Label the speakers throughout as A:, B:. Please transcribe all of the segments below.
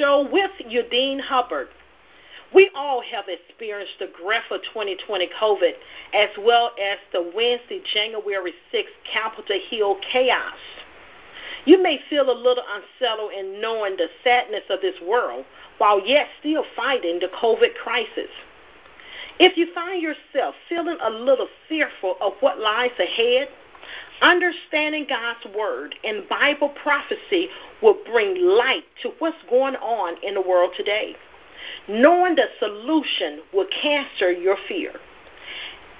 A: Show with Udine Hubbard. We all have experienced the grief of 2020 COVID as well as the Wednesday, January 6th Capitol Hill chaos. You may feel a little unsettled in knowing the sadness of this world while yet still fighting the COVID crisis. If you find yourself feeling a little fearful of what lies ahead, Understanding God's word and Bible prophecy will bring light to what's going on in the world today. Knowing the solution will cancel your fear.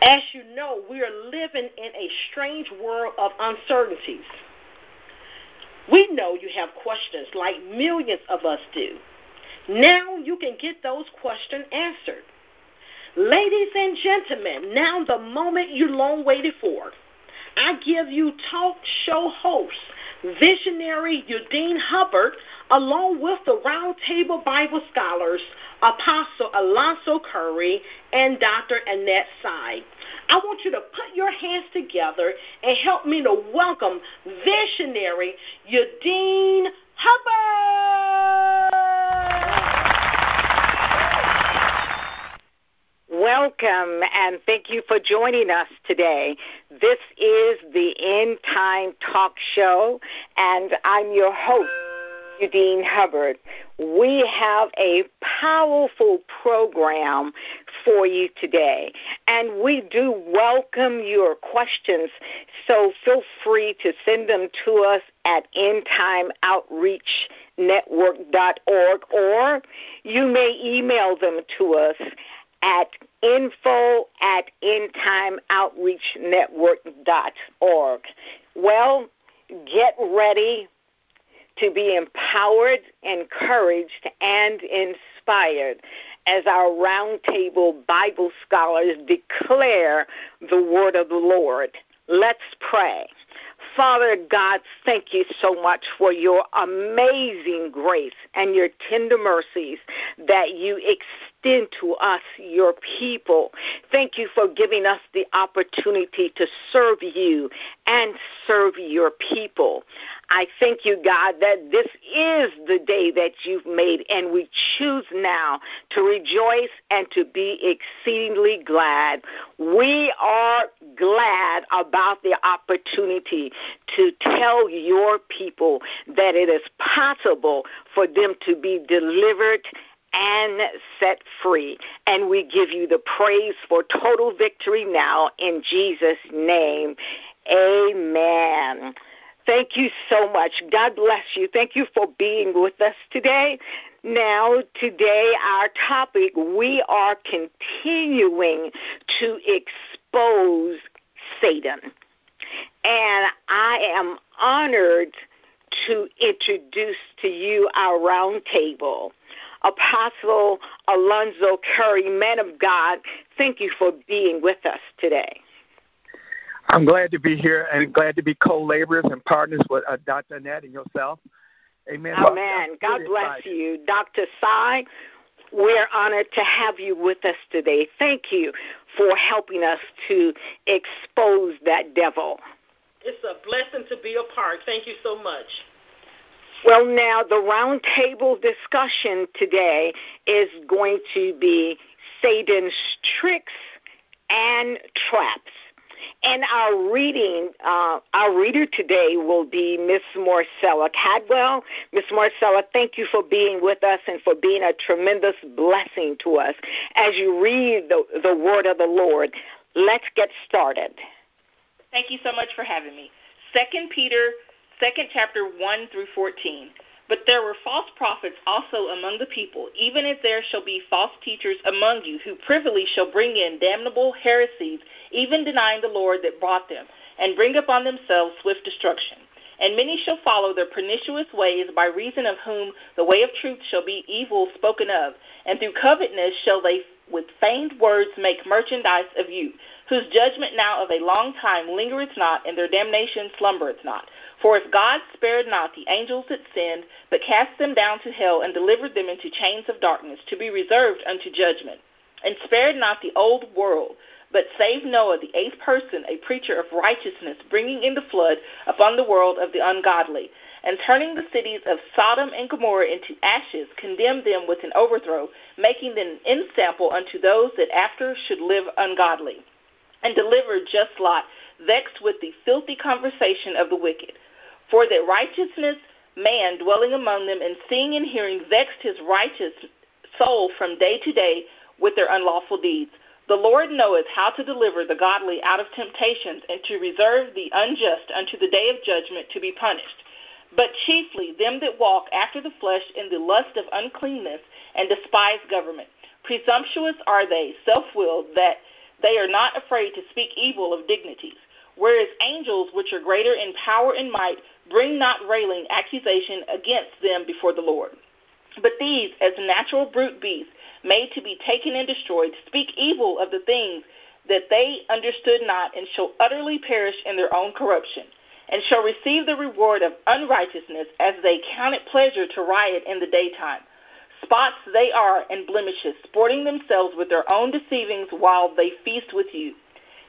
A: As you know, we are living in a strange world of uncertainties. We know you have questions like millions of us do. Now you can get those questions answered. Ladies and gentlemen, now the moment you long waited for. I give you talk show host, visionary Udine Hubbard, along with the Roundtable Bible scholars, Apostle Alonzo Curry and Dr. Annette Sy. I want you to put your hands together and help me to welcome visionary Udine Hubbard.
B: Welcome and thank you for joining us today. This is the End Time Talk Show, and I'm your host, Udine Hubbard. We have a powerful program for you today, and we do welcome your questions. So feel free to send them to us at endtimeoutreachnetwork.org, or you may email them to us at info at endtimeoutreachnetwork.org. Well, get ready to be empowered, encouraged, and inspired as our roundtable Bible scholars declare the word of the Lord. Let's pray. Father God, thank you so much for your amazing grace and your tender mercies that you extend to us, your people. Thank you for giving us the opportunity to serve you and serve your people. I thank you, God, that this is the day that you've made, and we choose now to rejoice and to be exceedingly glad. We are glad about the opportunity to tell your people that it is possible for them to be delivered and set free. And we give you the praise for total victory now in Jesus' name. Amen. Thank you so much. God bless you. Thank you for being with us today. Now, today, our topic, we are continuing to expose Satan. And I am honored to introduce to you our roundtable. Apostle Alonzo Curry, man of God, thank you for being with us today.
C: I'm glad to be here and glad to be co-laborers and partners with uh, Dr. Annette and yourself. Amen.
B: Amen. God bless you. Dr. Sy, we're honored to have you with us today. Thank you for helping us to expose that devil.
A: It's a blessing to be a part. Thank you so much.
B: Well, now, the roundtable discussion today is going to be Satan's tricks and traps. And our reading, uh, our reader today will be Miss Marcella Cadwell. Miss Marcella, thank you for being with us and for being a tremendous blessing to us as you read the, the word of the Lord. Let's get started.
D: Thank you so much for having me. Second Peter, second chapter one through fourteen. But there were false prophets also among the people, even as there shall be false teachers among you, who privily shall bring in damnable heresies, even denying the Lord that brought them, and bring upon themselves swift destruction. And many shall follow their pernicious ways, by reason of whom the way of truth shall be evil spoken of, and through covetousness shall they with feigned words make merchandise of you, whose judgment now of a long time lingereth not, and their damnation slumbereth not. For if God spared not the angels that sinned, but cast them down to hell, and delivered them into chains of darkness, to be reserved unto judgment, and spared not the old world, but saved Noah, the eighth person, a preacher of righteousness, bringing in the flood upon the world of the ungodly, and turning the cities of Sodom and Gomorrah into ashes, condemned them with an overthrow, making them an ensample unto those that after should live ungodly, and delivered just Lot, vexed with the filthy conversation of the wicked. For that righteousness man dwelling among them, and seeing and hearing, vexed his righteous soul from day to day with their unlawful deeds. The Lord knoweth how to deliver the godly out of temptations, and to reserve the unjust unto the day of judgment to be punished. But chiefly them that walk after the flesh in the lust of uncleanness, and despise government. Presumptuous are they, self willed, that they are not afraid to speak evil of dignities. Whereas angels, which are greater in power and might, bring not railing accusation against them before the Lord. But these, as natural brute beasts, made to be taken and destroyed, speak evil of the things that they understood not, and shall utterly perish in their own corruption, and shall receive the reward of unrighteousness, as they count it pleasure to riot in the daytime. Spots they are and blemishes, sporting themselves with their own deceivings while they feast with you.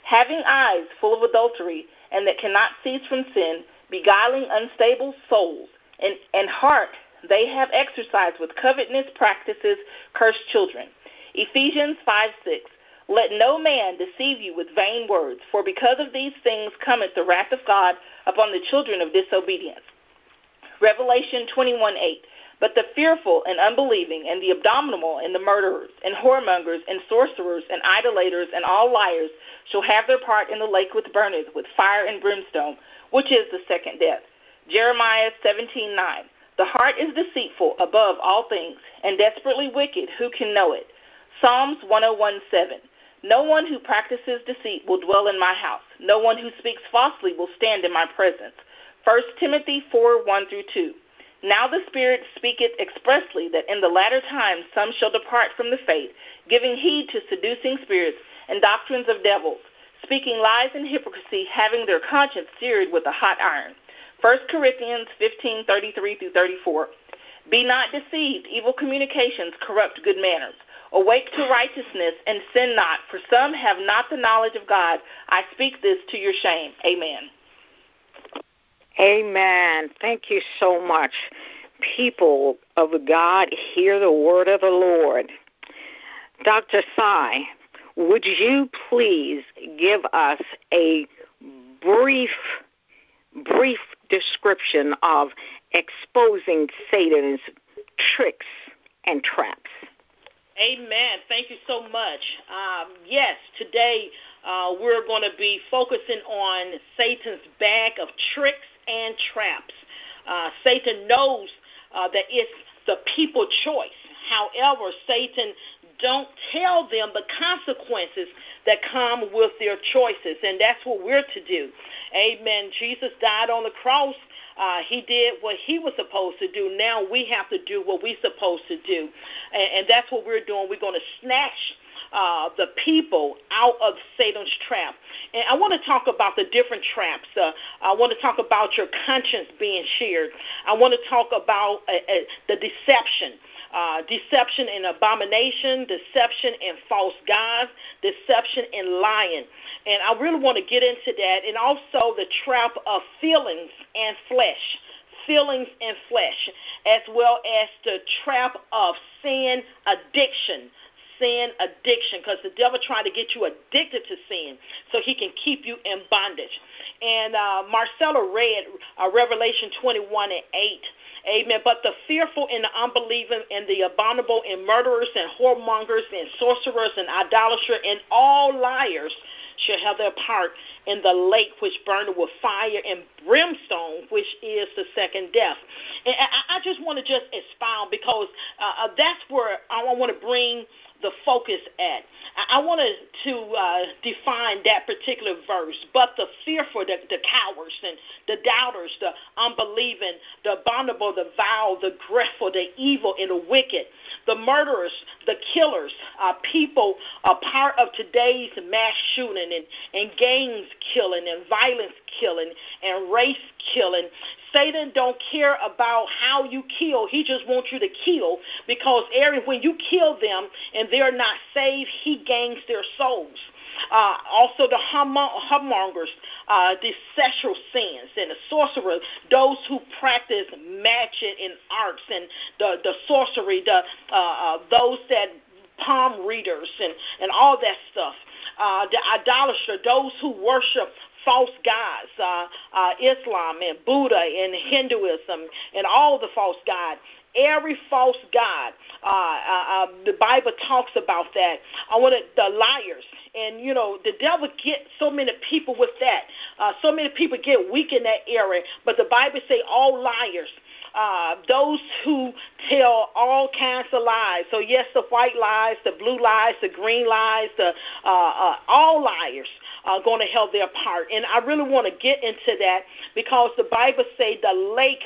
D: Having eyes full of adultery, and that cannot cease from sin, beguiling unstable souls, and, and heart they have exercised with covetousness practices cursed children. Ephesians 5 6. Let no man deceive you with vain words, for because of these things cometh the wrath of God upon the children of disobedience. Revelation 21 8. But the fearful and unbelieving, and the abominable, and the murderers, and whoremongers, and sorcerers, and idolaters, and all liars shall have their part in the lake which burneth with fire and brimstone, which is the second death. Jeremiah 17:9. The heart is deceitful above all things, and desperately wicked. Who can know it? Psalms 101:7. No one who practices deceit will dwell in my house. No one who speaks falsely will stand in my presence. 1 Timothy 4:1 through 2. Now the Spirit speaketh expressly that in the latter times some shall depart from the faith, giving heed to seducing spirits and doctrines of devils, speaking lies and hypocrisy, having their conscience seared with a hot iron. 1 Corinthians 15:33 through 34. Be not deceived, evil communications corrupt good manners. Awake to righteousness and sin not, for some have not the knowledge of God. I speak this to your shame. Amen.
B: Amen. Thank you so much. People of God, hear the word of the Lord. Dr. Sai, would you please give us a brief, brief description of exposing Satan's tricks and traps?
A: Amen. Thank you so much. Um, yes, today uh, we're going to be focusing on Satan's bag of tricks and traps. Uh, Satan knows uh, that it's the people choice. However, Satan don't tell them the consequences that come with their choices, and that's what we're to do. Amen. Jesus died on the cross. Uh, he did what he was supposed to do. Now we have to do what we're supposed to do, and, and that's what we're doing. We're going to snatch uh, the people out of Satan's trap. And I want to talk about the different traps. Uh, I want to talk about your conscience being shared. I want to talk about uh, uh, the deception. Uh, deception and abomination, deception and false gods, deception and lying. And I really want to get into that. And also the trap of feelings and flesh feelings and flesh, as well as the trap of sin addiction, sin addiction because the devil trying to get you addicted to sin so he can keep you in bondage. And uh, Marcella read uh, Revelation 21 and 8. Amen. But the fearful and the unbelieving and the abominable and murderers and whoremongers and sorcerers and idolaters and all liars shall have their part in the lake which burneth with fire and brimstone, which is the second death. And I, I just want to just expound because uh, uh that's where I want to bring the focus at. I wanted to uh, define that particular verse, but the fearful, the, the cowards and the doubters, the unbelieving, the abominable, the vile, the dreadful, the evil, and the wicked, the murderers, the killers, uh, people a part of today's mass shooting and, and gangs killing and violence killing and race killing. Satan don't care about how you kill. He just wants you to kill because every when you kill them and they are not saved, he gains their souls. Uh, also, the whoremongers, uh, the sexual sins, and the sorcerers, those who practice magic and arts, and the, the sorcery, the uh, uh, those that palm readers and, and all that stuff. Uh, the idolater, those who worship false gods, uh, uh, Islam and Buddha and Hinduism and all the false gods every false god. Uh, uh, uh, the Bible talks about that. I want the liars, and you know the devil get so many people with that. Uh, so many people get weak in that area, but the Bible say all liars. Uh, those who tell all kinds of lies. So yes, the white lies, the blue lies, the green lies, the uh, uh, all liars are going to help their part. And I really want to get into that because the Bible say the lake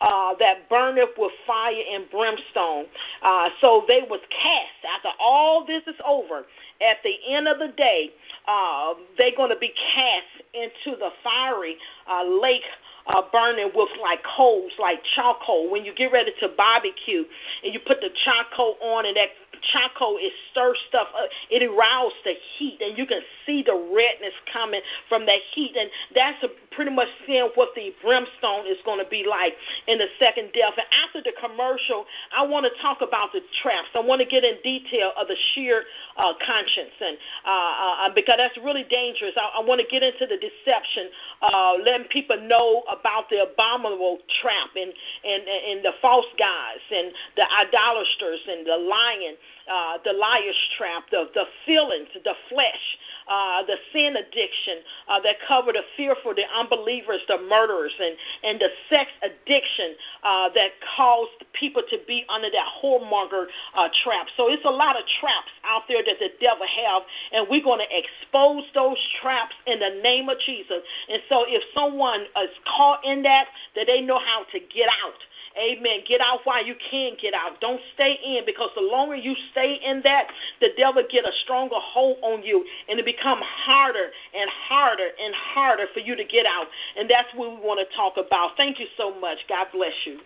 A: uh, that burneth with fire and brimstone. Uh, so they was cast after all this is over. At the end of the day, uh, they're going to be cast into the fiery uh, lake uh, burning with like coals, like charcoal. When you get ready to barbecue and you put the charcoal on and that charcoal it stirs stuff. It arouses the heat, and you can see the redness coming from that heat. And that's a, pretty much seeing what the brimstone is going to be like in the second death. And after the commercial, I want to talk about the traps. I want to get in detail of the sheer uh, conscience, and uh, uh, because that's really dangerous. I, I want to get into the deception, uh, letting people know about the abominable trap and and and the false gods and the idolaters and the lying uh, the liar's trap, the, the feelings, the flesh, uh, the sin addiction uh, that cover the fearful, the unbelievers, the murderers, and, and the sex addiction uh, that caused people to be under that whoremonger uh, trap. So it's a lot of traps out there that the devil have, and we're going to expose those traps in the name of Jesus. And so if someone is caught in that, that they know how to get out. Amen. Get out while you can get out. Don't stay in because the longer you stay in that, the devil get a stronger hold on you and it become harder and harder and harder for you to get out. And that's what we want to talk about. Thank you so much. God bless you.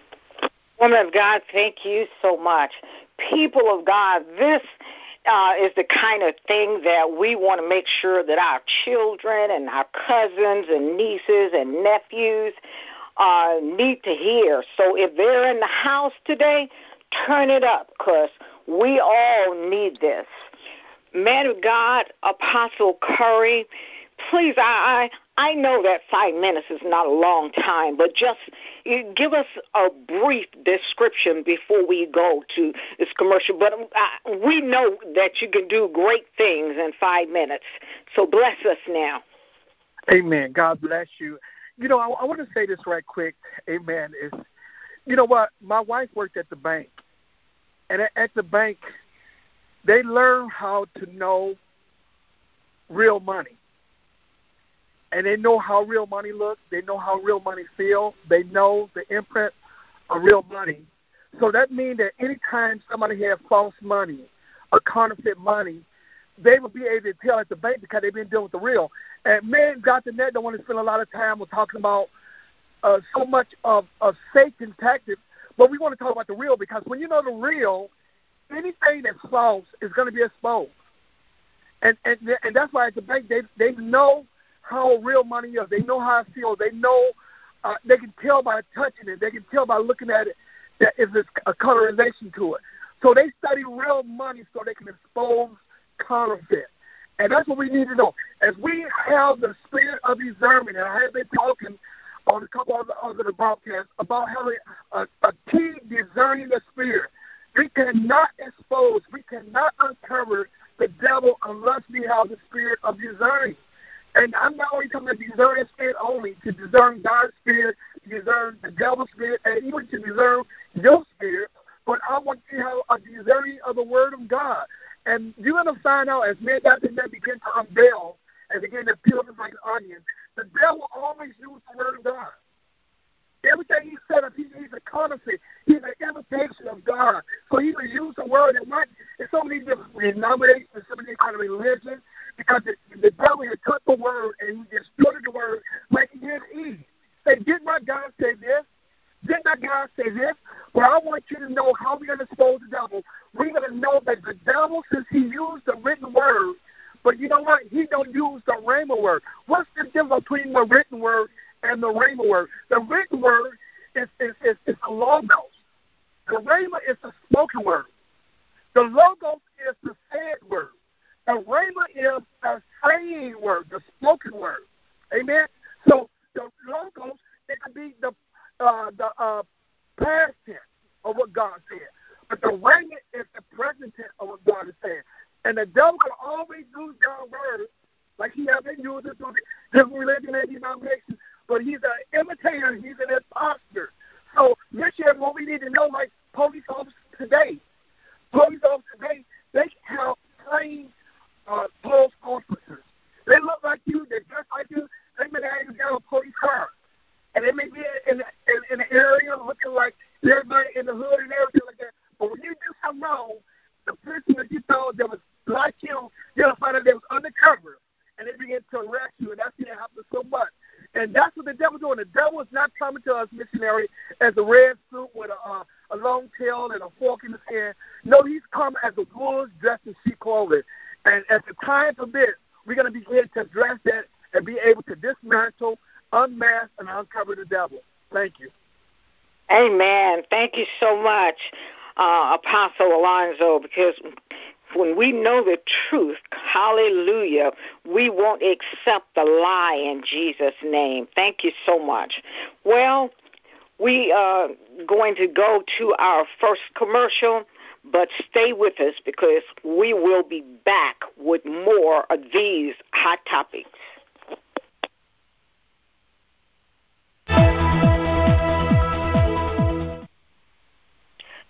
B: Woman of God, thank you so much. People of God, this uh, is the kind of thing that we want to make sure that our children and our cousins and nieces and nephews uh, need to hear. So if they're in the house today, turn it up because we all need this. Man of God, Apostle Curry, please, I, I, I know that five minutes is not a long time, but just give us a brief description before we go to this commercial. But uh, we know that you can do great things in five minutes. So bless us now.
C: Amen. God bless you. You know, I, I want to say this right quick. Amen. Is you know what? My wife worked at the bank, and at the bank, they learn how to know real money. And they know how real money looks. They know how real money feels. They know the imprint of real money. So that means that anytime somebody has false money or counterfeit money, they will be able to tell at the bank because they've been dealing with the real. And man, Dr. Ned don't want to spend a lot of time with talking about uh, so much of, of Satan tactics, but we want to talk about the real because when you know the real, anything that's false is going to be exposed. And and and that's why at the bank they they know how real money is. They know how it feels. They know uh, they can tell by touching it. They can tell by looking at it that if there's a colorization to it. So they study real money so they can expose counterfeit. And that's what we need to know. As we have the spirit of discernment, and I have been talking on a couple of the other broadcasts about having a, a key discerning the spirit. We cannot expose, we cannot uncover the devil unless we have the spirit of discerning. And I'm not only talking about discerning spirit only, to discern God's spirit, to discern the devil's spirit, and even to discern your spirit, but I want you to have a discerning of the word of God. And you're going to find out as men men begin to unveil and begin to peel them like an onion, the devil always uses the word of God. Everything he said, he, he's a counterfeit. He's an imitation of God. So he will use the word. And what? There's so many different denominations, so many kind of religion, because the, the devil has took the word and he distorted the word like he did Eve. And did not God say this? Then that guy say this, but I want you to know how we're going to expose the devil. We're going to know that the devil, since he used the written word, but you know what? He don't use the rhema word. What's the difference between the written word and the rhema word? The written word is is is, is the logos. The rhema is the spoken word. The logos is the said word. The rhema is the saying word, the spoken word. Amen. So the logos it could be the uh, the uh, past tense of what God said, but the rhema is the present tense of what God is saying. And the devil can always use God's word like he has been using through different religion and denominations, but he's an imitator, he's an imposter. So this year, what we need to know, like police officers today, police officers today, they have trained uh, police officers. They look like you, they're just like you, they even get a police car. And they may be in, in, in an area looking like everybody in the hood and everything like that. But when you do something wrong, the person that you thought that was like you, you'll find out they was undercover. And they begin to arrest you, and that's what happen so much. And that's what the devil's doing. The devil is not coming to us, missionary, as a red suit with a, uh, a long tail and a fork in his hand. No, he's come as a wolf dressed in sheep clothing. And as the time permits, we're going to begin to address that and be able to dismantle, unmask, and uncover the devil. Thank you.
B: Amen. Thank you so much, uh, Apostle Alonzo, because when we know the truth, hallelujah, we won't accept the lie in Jesus' name. Thank you so much. Well, we are going to go to our first commercial, but stay with us because we will be back with more of these hot topics.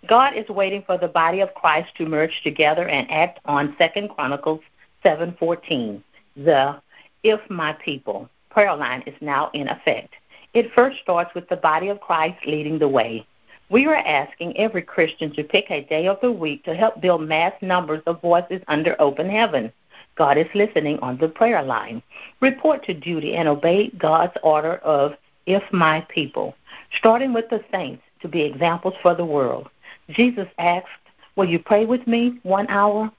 E: God is waiting for the body of Christ to merge together and act on Second Chronicles 7:14. The if my people prayer line is now in effect. It first starts with the body of Christ leading the way. We are asking every Christian to pick a day of the week to help build mass numbers of voices under open heaven. God is listening on the prayer line. Report to duty and obey God's order of if my people, starting with the saints to be examples for the world. Jesus asked, Will you pray with me one hour?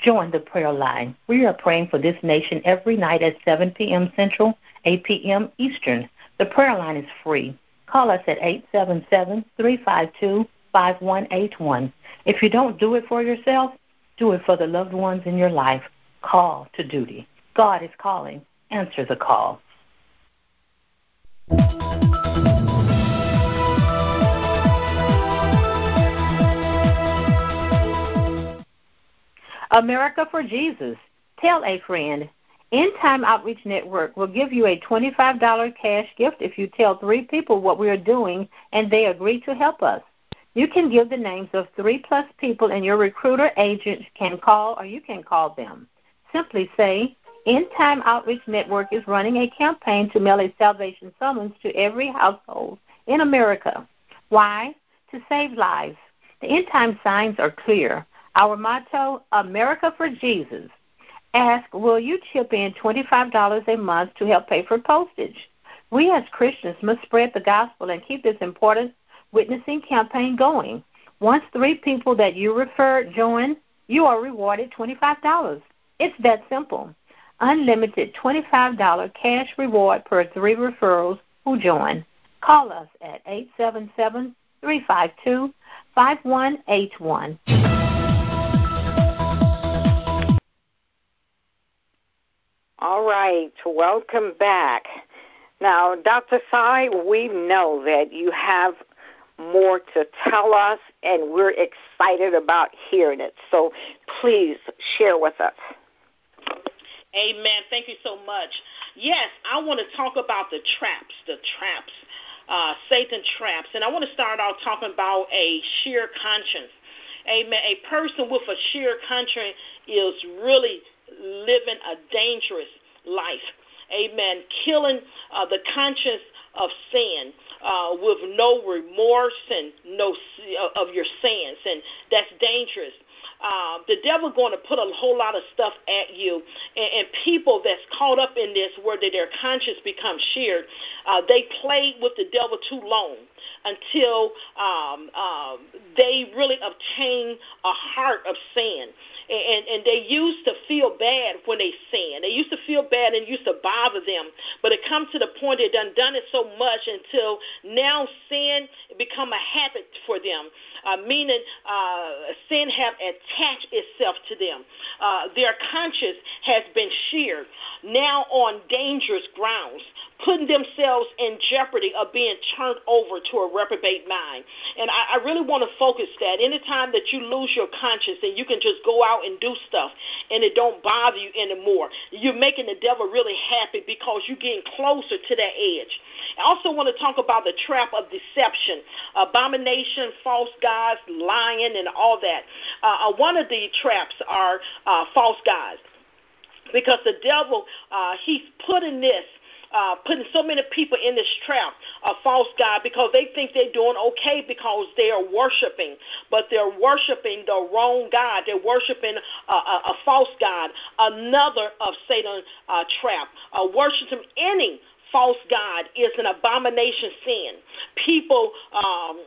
E: Join the prayer line. We are praying for this nation every night at 7 p.m. Central, 8 p.m. Eastern. The prayer line is free. Call us at 877 352 5181. If you don't do it for yourself, do it for the loved ones in your life. Call to duty. God is calling. Answer the call. America for Jesus. Tell a friend. End Time Outreach Network will give you a $25 cash gift if you tell three people what we are doing and they agree to help us. You can give the names of three plus people and your recruiter agent can call or you can call them. Simply say, End Time Outreach Network is running a campaign to mail a salvation summons to every household in America. Why? To save lives. The end time signs are clear. Our motto, America for Jesus. Ask, will you chip in $25 a month to help pay for postage? We as Christians must spread the gospel and keep this important witnessing campaign going. Once three people that you refer join, you are rewarded $25. It's that simple. Unlimited $25 cash reward per three referrals who join. Call us at 877 352 5181.
B: All right, welcome back. Now, Dr. Sai, we know that you have more to tell us, and we're excited about hearing it. So please share with us.
A: Amen. Thank you so much. Yes, I want to talk about the traps, the traps, uh, Satan traps. And I want to start out talking about a sheer conscience. Amen. A person with a sheer conscience is really living a dangerous life. amen, killing uh, the conscience of sin uh, with no remorse and no uh, of your sins, and that's dangerous. Uh, the devil going to put a whole lot of stuff at you, and, and people that's caught up in this, where their conscience becomes sheared, uh, they played with the devil too long until um, um, they really obtain a heart of sin, and, and they used to feel bad when they sin. They used to feel bad and used to bother them, but it comes to the point they done done it so much until now sin become a habit for them, uh, meaning uh, sin have attach itself to them. Uh, their conscience has been sheared, now on dangerous grounds, putting themselves in jeopardy of being turned over to a reprobate mind. And I, I really want to focus that. Anytime that you lose your conscience and you can just go out and do stuff and it don't bother you anymore, you're making the devil really happy because you're getting closer to that edge. I also want to talk about the trap of deception, abomination, false gods, lying, and all that. Uh, uh one of the traps are uh, false gods because the devil uh, he's putting this uh, putting so many people in this trap of false God because they think they're doing okay because they are worshiping, but they're worshiping the wrong God. They're worshiping a, a, a false God, another of Satan's uh, trap. Uh, worshiping any false God is an abomination sin. People um,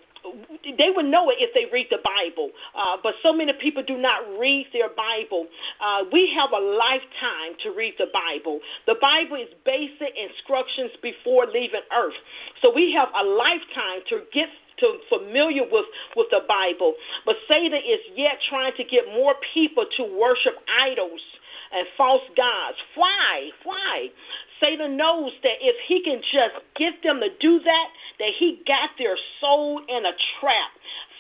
A: they would know it if they read the Bible. Uh, but so many people do not read their Bible. Uh, we have a lifetime to read the Bible. The Bible is basic instructions before leaving earth. So we have a lifetime to get to familiar with, with the Bible. But Satan is yet trying to get more people to worship idols and false gods. Why? Why? Satan knows that if he can just get them to do that, that he got their soul in a trap.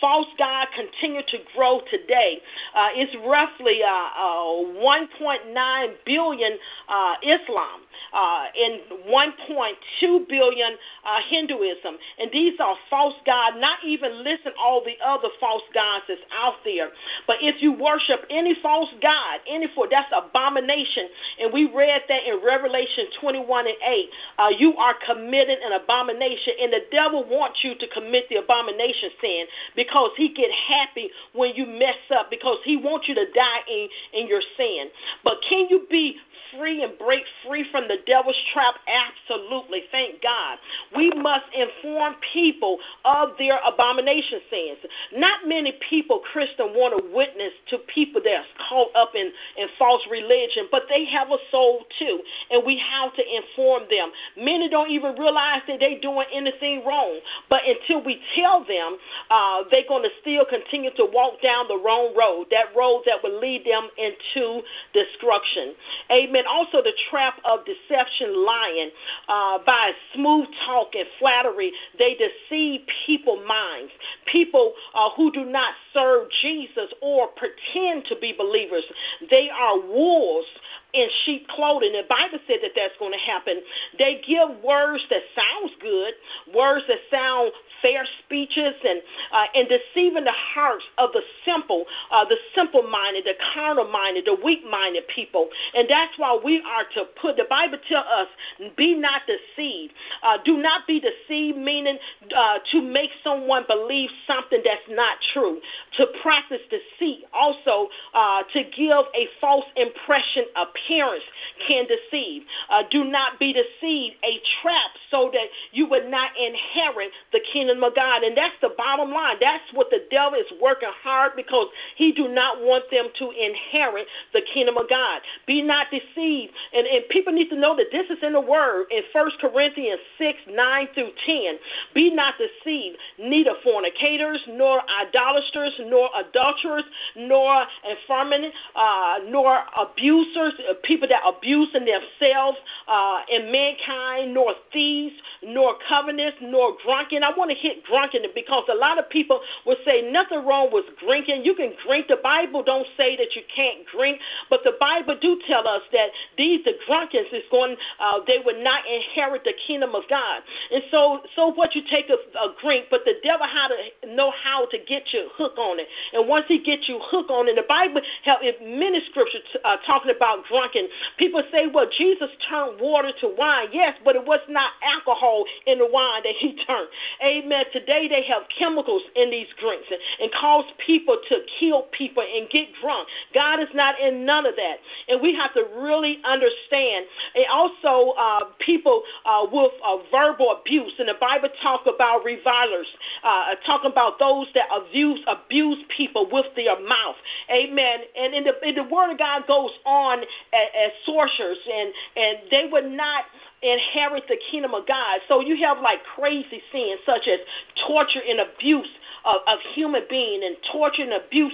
A: False God continue to grow today. Uh, it's roughly uh, uh, 1.9 billion uh, Islam uh, and 1.2 billion uh, Hinduism, and these are false gods. Not even listen all the other false gods that's out there. But if you worship any false god, any for that's abomination, and we read that in Revelation 20. 21 and 8, uh, you are committing an abomination, and the devil wants you to commit the abomination sin because he get happy when you mess up because he wants you to die in, in your sin. But can you be free and break free from the devil's trap? Absolutely. Thank God. We must inform people of their abomination sins. Not many people, Christian, want to witness to people that's caught up in, in false religion, but they have a soul too. And we have to inform them. Many don't even realize that they're doing anything wrong. But until we tell them, uh, they're going to still continue to walk down the wrong road, that road that will lead them into destruction. Amen. Also, the trap of deception, lying uh, by smooth talk and flattery, they deceive people's minds. People uh, who do not serve Jesus or pretend to be believers, they are wolves in sheep clothing. The Bible said that that's going to happen. They give words that sounds good, words that sound fair speeches, and uh, and deceiving the hearts of the simple, uh, the simple-minded, the carnal-minded, the weak-minded people. And that's why we are to put. The Bible tell us, be not deceived. Uh, do not be deceived, meaning uh, to make someone believe something that's not true. To practice deceit, also uh, to give a false impression appearance can deceive. Uh, do not be deceived, a trap, so that you would not inherit the kingdom of God. And that's the bottom line. That's what the devil is working hard because he do not want them to inherit the kingdom of God. Be not deceived. And, and people need to know that this is in the word in 1 Corinthians 6, 9 through 10. Be not deceived, neither fornicators, nor idolaters, nor adulterers, nor infirmity, uh, nor abusers, uh, people that abuse in themselves uh, in mankind, nor thieves, nor covetous, nor drunken. I want to hit drunken because a lot of people will say nothing wrong with drinking. You can drink. The Bible don't say that you can't drink, but the Bible do tell us that these the drunkens is going. Uh, they would not inherit the kingdom of God. And so, so what you take a, a drink, but the devil how to know how to get you hooked hook on it. And once he gets you hooked on it, the Bible have many scriptures uh, talking about drunken. People say, well, Jesus turned water to wine. Yes, but it was not alcohol in the wine that he turned. Amen. Today they have chemicals in these drinks and, and cause people to kill people and get drunk. God is not in none of that. And we have to really understand. And also, uh, people uh, with uh, verbal abuse, and the Bible talk about revilers, uh, talking about those that abuse abuse people with their mouth. Amen. And in the, in the Word of God goes on as, as sorcerers, and and they would not inherit the kingdom of God. So you have like crazy sins such as torture and abuse of, of human being and torture and abuse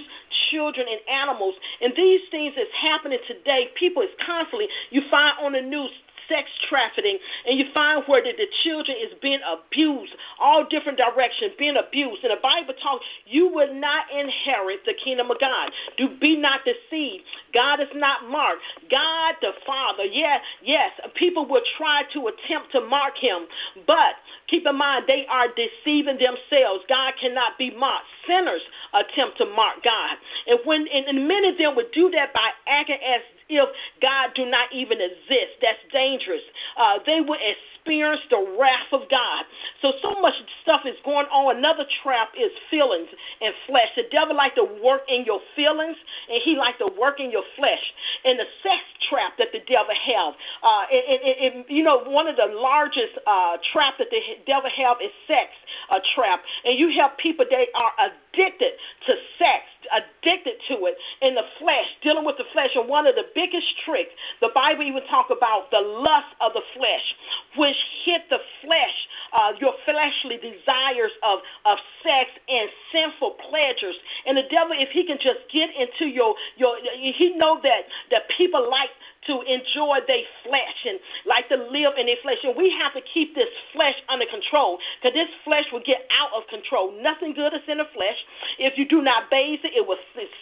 A: children and animals. And these things is happening today. People is constantly you find on the news sex trafficking, and you find where the, the children is being abused, all different directions, being abused. And the Bible talks, you will not inherit the kingdom of God. Do be not deceived. God is not marked. God the Father, yeah, yes, people will try to attempt to mark him, but keep in mind they are deceiving themselves. God cannot be marked. Sinners attempt to mark God. And when and, and many of them would do that by acting as if God do not even exist. That's dangerous. Uh, they will experience the wrath of God. So, so much stuff is going on. Another trap is feelings and flesh. The devil like to work in your feelings, and he like to work in your flesh. And the sex trap that the devil have, uh, it, it, it, you know, one of the largest uh, trap that the devil have is sex uh, trap. And you have people that are addicted to sex, addicted to it in the flesh, dealing with the flesh. And one of the biggest tricks, the Bible even talk about the lust of the flesh, which hit the flesh, uh, your fleshly desires of, of sex and sinful pleasures. And the devil, if he can just get into your, your he know that, that people like to enjoy their flesh and like to live in their flesh. And we have to keep this flesh under control because this flesh will get out of control. Nothing good is in the flesh. If you do not bathe it, it will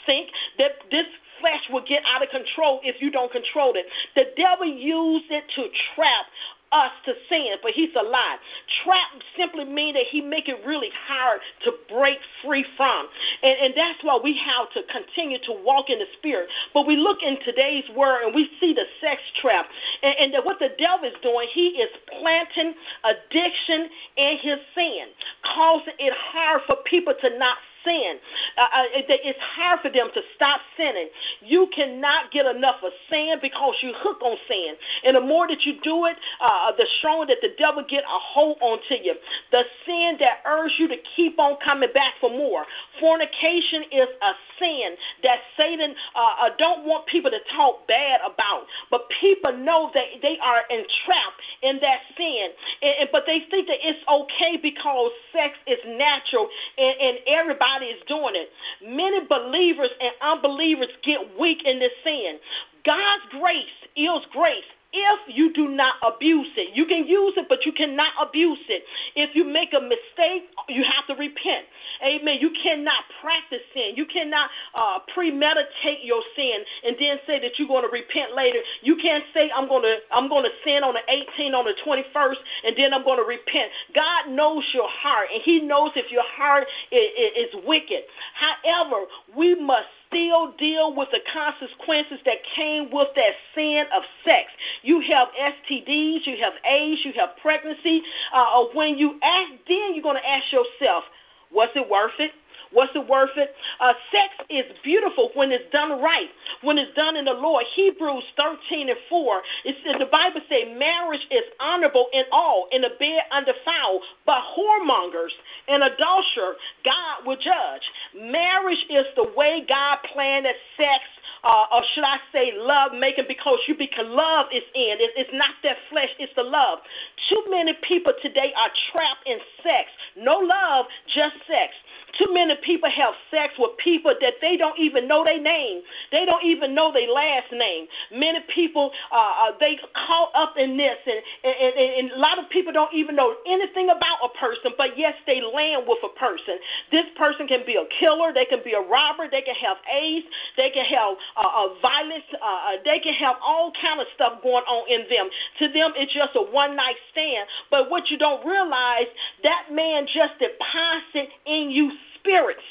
A: sink. This flesh will get out of control if you don't control it. The devil used it to trap us to sin, but he's a lie. Trap simply mean that he make it really hard to break free from. And, and that's why we have to continue to walk in the spirit. But we look in today's world and we see the sex trap. And, and that what the devil is doing, he is planting addiction in his sin, causing it hard for people to not sin. Uh, uh it's hard for them to stop sinning. You cannot get enough of sin because you hook on sin. And the more that you do it, uh, the stronger that the devil get a hold onto you. The sin that urges you to keep on coming back for more. Fornication is a sin that Satan uh, uh, don't want people to talk bad about. But people know that they are entrapped in that sin. And, and, but they think that it's okay because sex is natural and, and everybody is doing it. Many believers and unbelievers get weak in this sin. God's grace is grace if you do not abuse it. You can use it, but you cannot abuse it. If you make a mistake, you have to repent. Amen. You cannot practice sin. You cannot uh, premeditate your sin and then say that you're going to repent later. You can't say I'm going to I'm going to sin on the 18th, on the 21st, and then I'm going to repent. God knows your heart, and He knows if your heart is, is, is wicked. However, we must still deal with the consequences that came with that sin of sex. You have STDs, you have AIDS, you have pregnancy. Uh, when you ask, then you're going to ask yourself, was it worth it? What's it worth it? Uh, sex is beautiful when it's done right, when it's done in the Lord. Hebrews 13 and 4, it says, the Bible says marriage is honorable in all, in a bed undefiled, but whoremongers and adulterer God will judge. Marriage is the way God planned that sex, uh, or should I say love making, because you become love is in. It, it's not that flesh, it's the love. Too many people today are trapped in sex. No love, just sex. Too many people have sex with people that they don't even know their name. They don't even know their last name. Many people, uh, uh, they caught up in this, and, and, and, and a lot of people don't even know anything about a person, but yes, they land with a person. This person can be a killer, they can be a robber, they can have AIDS, they can have uh, uh, violence, uh, uh they can have all kind of stuff going on in them. To them, it's just a one night stand. But what you don't realize, that man just deposited in you spirits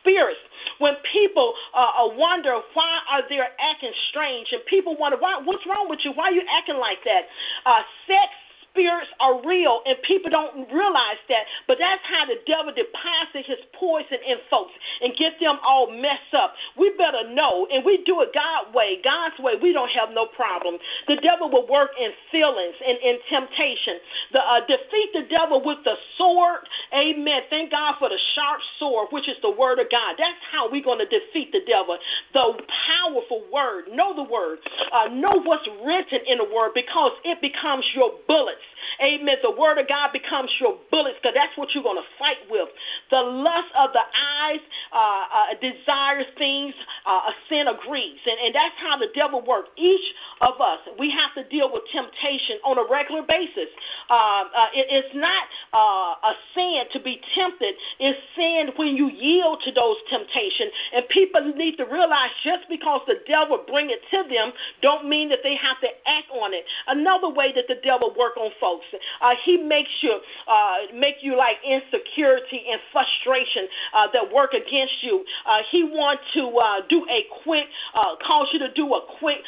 A: spirits. When people uh, uh, wonder why are they acting strange, and people wonder why, what's wrong with you? Why are you acting like that? Uh, sex spirits are real and people don't realize that. But that's how the devil deposits his poison in folks and get them all messed up. We better know, and we do it God way. God's way, we don't have no problem. The devil will work in feelings and in temptation. The, uh, defeat the devil with the sword. Amen. Thank God for the sharp sword, which is the word of God. That's how we're going to defeat the devil. The powerful word. Know the word. Uh, know what's written in the word because it becomes your bullet bullets. Amen. The word of God becomes your bullets because that's what you're going to fight with. The lust of the eyes uh, uh, desires things, uh, a sin agrees. And, and that's how the devil works. Each of us, we have to deal with temptation on a regular basis. Uh, uh, it, it's not uh, a sin to be tempted. It's sin when you yield to those temptations. And people need to realize just because the devil bring it to them don't mean that they have to act on it. Another way that the devil work on folks. Uh, he makes you uh, make you like insecurity and frustration uh, that work against you. Uh, he wants to uh, do a quick, uh, cause you to do a quick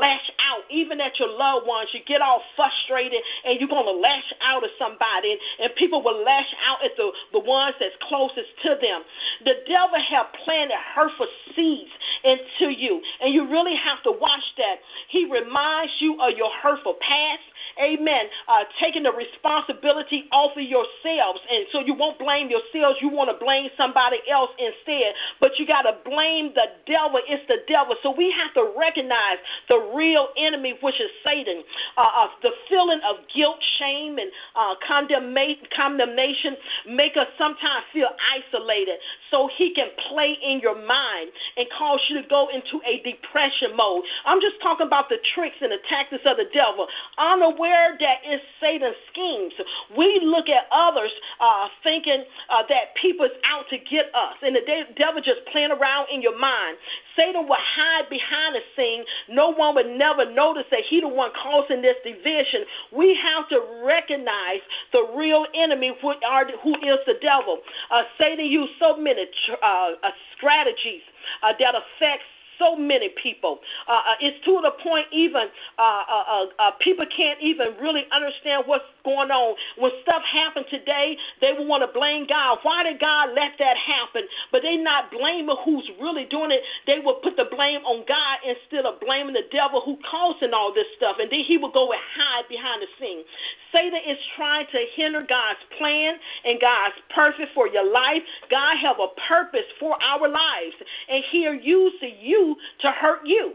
A: lash out, even at your loved ones. You get all frustrated and you're going to lash out at somebody, and, and people will lash out at the, the ones that's closest to them. The devil have planted hurtful seeds into you, and you really have to watch that. He reminds you of your hurtful past. Amen uh, taking the responsibility off of yourselves. And so you won't blame yourselves. You want to blame somebody else instead. But you got to blame the devil. It's the devil. So we have to recognize the real enemy, which is Satan. Uh, uh, the feeling of guilt, shame, and uh, condemnation make us sometimes feel isolated. So he can play in your mind and cause you to go into a depression mode. I'm just talking about the tricks and the tactics of the devil. Unaware that is Satan's schemes. We look at others uh, thinking uh, that people is out to get us, and the devil just playing around in your mind. Satan will hide behind the scene. No one would never notice that he the one causing this division. We have to recognize the real enemy, who, are, who is the devil. Uh, Satan used so many uh, strategies uh, that affect so many people. Uh, uh, it's to the point even uh, uh, uh, uh, people can't even really understand what's going on. When stuff happened today, they will want to blame God. Why did God let that happen? But they're not blaming who's really doing it. They will put the blame on God instead of blaming the devil who causing all this stuff. And then he will go and hide behind the scene. Satan is trying to hinder God's plan and God's purpose for your life. God have a purpose for our lives. And he'll use you to hurt you.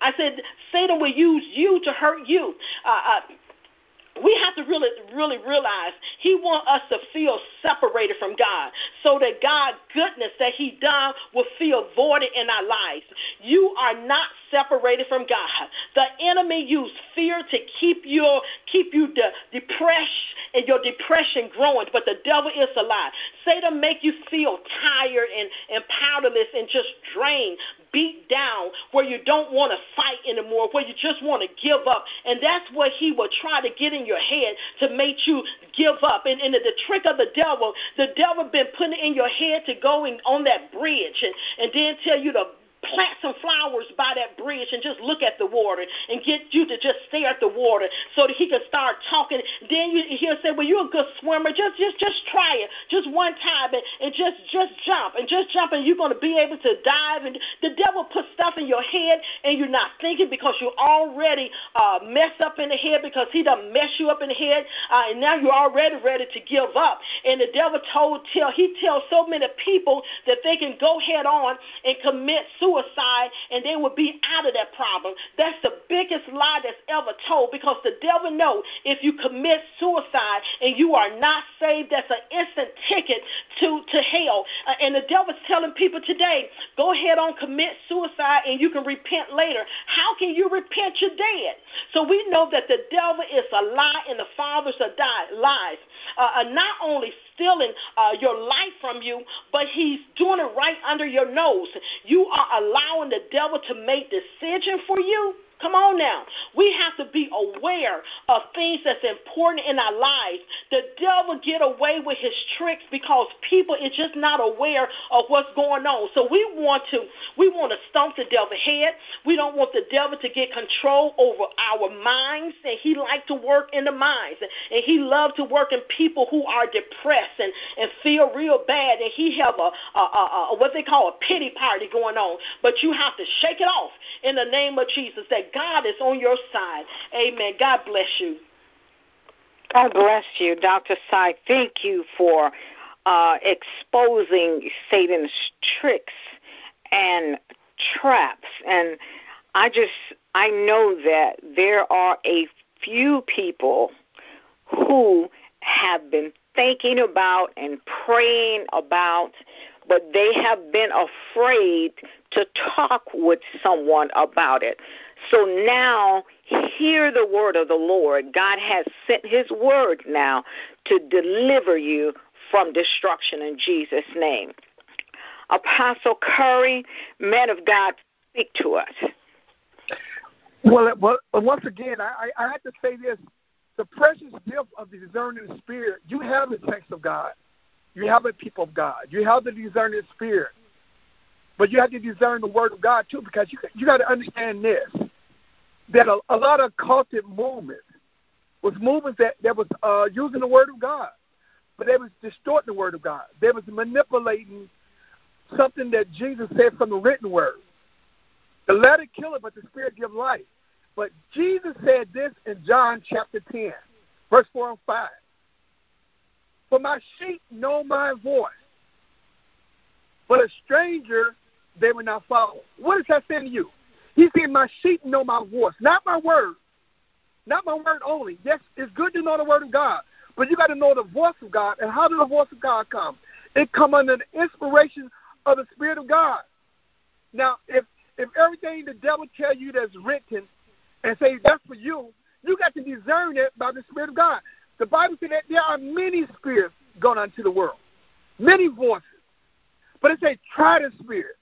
A: I said Satan will use you to hurt you. Uh, uh, we have to really, really realize He wants us to feel separated from God, so that God's goodness that He done will feel voided in our lives. You are not separated from God. The enemy used fear to keep you, keep you de- depressed and your depression growing, but the devil is a. Satan make you feel tired and, and powerless and just drained beat down, where you don't want to fight anymore, where you just want to give up. And that's what he will try to get in your head to make you give up. And, and the, trick of the devil, the devil been putting in your head to go in, on that bridge and, and then tell you to plant some flowers by that bridge and just look at the water and get you to just stare at the water so that he can start talking. Then you, he'll say, well, you're a good swimmer. Just just just try it. Just one time and, and just just jump and just jump and you're going to be able to dive. And the devil puts stuff in your head and you're not thinking because you're already uh, messed up in the head because he done mess you up in the head uh, and now you're already ready to give up. And the devil told, tell, he tells so many people that they can go head on and commit suicide suicide and they would be out of that problem. That's the biggest lie that's ever told because the devil know if you commit suicide and you are not saved, that's an instant ticket to, to hell. Uh, and the devil's telling people today, go ahead on commit suicide and you can repent later. How can you repent? You're dead. So we know that the devil is a lie and the fathers are die, lies. Uh, uh, not only stealing uh, your life from you, but he's doing it right under your nose. You are allowing the devil to make decision for you Come on now. We have to be aware of things that's important in our lives. The devil get away with his tricks because people is just not aware of what's going on. So we want to we want to stomp the devil head. We don't want the devil to get control over our minds. And he like to work in the minds. And he love to work in people who are depressed and, and feel real bad. And he have a, a, a, a what they call a pity party going on. But you have to shake it off in the name of Jesus that God is on your side. Amen. God bless you.
B: God bless you, Dr. Sy. Thank you for uh, exposing Satan's tricks and traps. And I just, I know that there are a few people who have been thinking about and praying about, but they have been afraid to talk with someone about it. So now, hear the word of the Lord. God has sent his word now to deliver you from destruction in Jesus' name. Apostle Curry, man of God, speak to us.
C: Well, uh, well uh, once again, I, I have to say this. The precious gift of the discerning spirit, you have the text of God. You have the people of God. You have the discerning spirit. But you have to discern the word of God too, because you you got to understand this: that a, a lot of cultic movements was movements that that was uh, using the word of God, but they was distorting the word of God. They was manipulating something that Jesus said from the written word. The letter kill it, but the spirit give life. But Jesus said this in John chapter 10, verse 4 and 5. For my sheep know my voice, but a stranger they will not follow. What is that saying to you? He said, My sheep know my voice, not my word. Not my word only. Yes, it's good to know the word of God, but you got to know the voice of God. And how does the voice of God come? It come under the inspiration of the Spirit of God. Now, if if everything the devil tell you that's written and say that's for you, you got to discern it by the Spirit of God. The Bible says that there are many spirits going into the world, many voices. But it says, try the Spirit.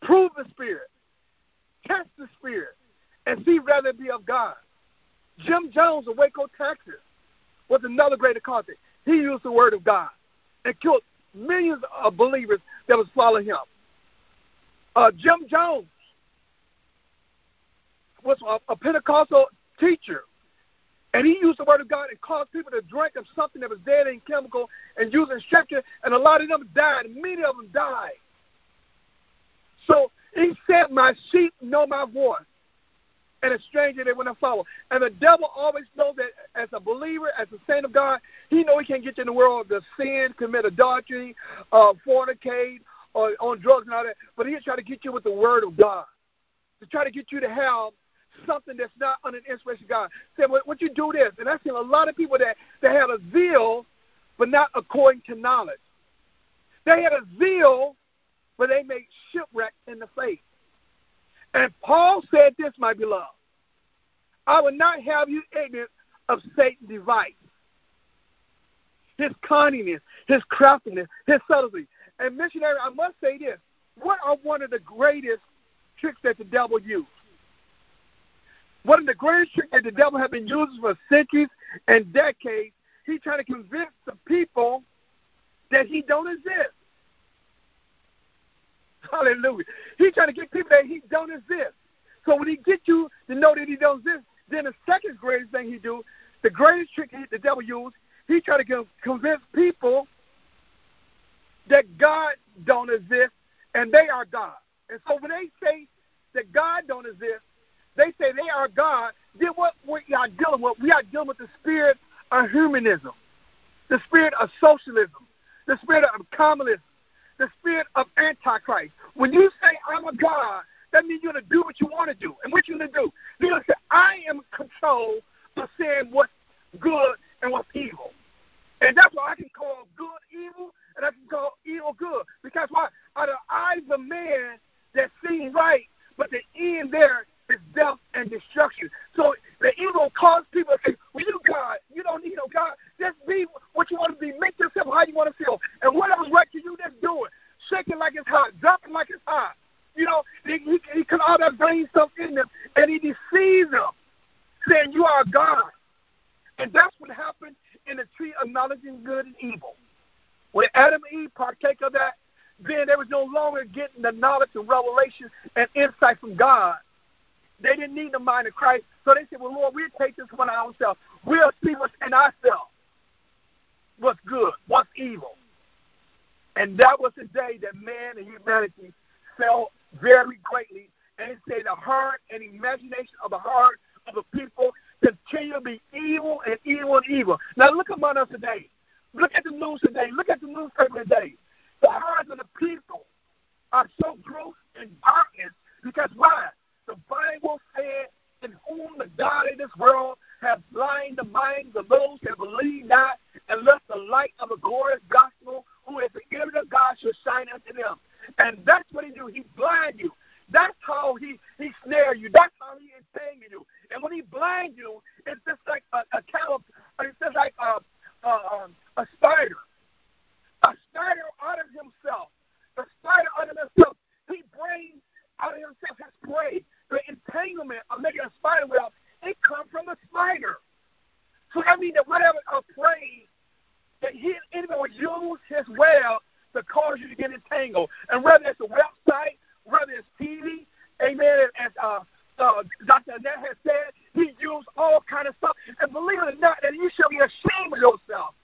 C: Prove the Spirit. Test the Spirit. And see it be of God. Jim Jones of Waco, Texas, was another great occultic. He used the word of God and killed millions of believers that was following him. Uh, Jim Jones was a, a Pentecostal teacher, and he used the word of God and caused people to drink of something that was dead and chemical and using scripture, and a lot of them died. Many of them died. So he said, My sheep know my voice, and a stranger they will not follow. And the devil always knows that as a believer, as a saint of God, he know he can't get you in the world to sin, commit adultery, uh, fornicate, or on drugs and all that. But he'll try to get you with the word of God, to try to get you to have something that's not under the inspiration of God. Say, well, what you do this, and I've seen a lot of people that that had a zeal, but not according to knowledge. They had a zeal but they made shipwreck in the faith. And Paul said this, my beloved. I will not have you ignorant of Satan's device, his cunningness, his craftiness, his subtlety. And missionary, I must say this. What are one of the greatest tricks that the devil used? One of the greatest tricks that the devil has been using for centuries and decades, he's trying to convince the people that he don't exist. Hallelujah. He's trying to get people that he don't exist. So when he gets you to know that he don't exist, then the second greatest thing he do, the greatest trick the devil use, he try to convince people that God don't exist and they are God. And so when they say that God don't exist, they say they are God, then what we are dealing with, we are dealing with the spirit of humanism, the spirit of socialism, the spirit of communism, the spirit of Antichrist. When you say, I'm a God, that means you're going to do what you want to do. And what you're going to do, you're going to say, I am in control of saying what's good and what's evil. And that's why I can call good evil and I can call evil good. Because why? Out of eyes of man that seem right, but the end there is death and destruction. So the evil cause people to say, well, you God, you don't need no God. Just be what you want to be. Make yourself how you want to feel. And whatever's right to you, just do it. Shaking like it's hot, jumping like it's hot. You know, he, he, he can all that brain stuff in them, and he deceives them, saying, You are God. And that's what happened in the tree of knowledge and good and evil. When Adam and Eve partake of that, then they was no longer getting the knowledge and revelation and insight from God. They didn't need the mind of Christ. So they said, Well, Lord, we'll take this one ourselves. We'll see what's in ourselves. What's good, what's evil. And that was the day that man and humanity fell very greatly. And it said the heart and imagination of the heart of the people continue to be evil and evil and evil. Now look among us today. Look at the news today. Look at the newspaper today. The hearts of the people are so gross in darkness because why? The Bible said, in whom the God of this world has blind the minds of those that believe not, let the light of the glorious gospel, who is the image of God, should shine unto them. And that's what he do. He blind you. That's how he he snare you. That's how he entangle you. And when he blind you, it's just like a, a cow. It's just like a a, um, a spider. A spider out of himself. The spider out of himself. He brings out of himself his prey. The entanglement of making a spider web, it comes from the spider. So I mean that whatever a prey that he enemy will use his web to cause you to get entangled. And whether it's a website, whether it's TV, amen, as uh, uh, Dr. Annette has said, he used all kind of stuff. And believe it or not, that you should be ashamed of yourself.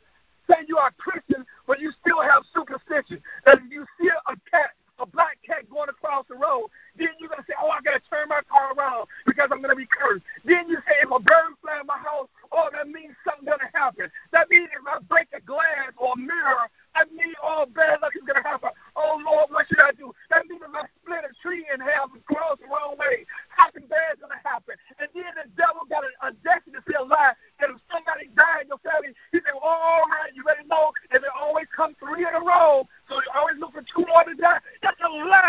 C: Saying you are a Christian, but you still have superstition. That if you see a cat, a black cat going across the road, then you're going to say, oh, I got to turn my car around because I'm going to be cursed. Then you say, if a bird fly in my house, oh, that means something's going to happen. That means if I break a glass or a mirror, that means all bad luck is going to happen. Oh, Lord, what should I do? That means if I split a tree in half and cross the wrong way, something bad is going to happen. And then the devil got a, a to say a lie that if somebody died in your family, he said, well, all right, you better know, and they always come three in a row, so you always look for two more to die. That's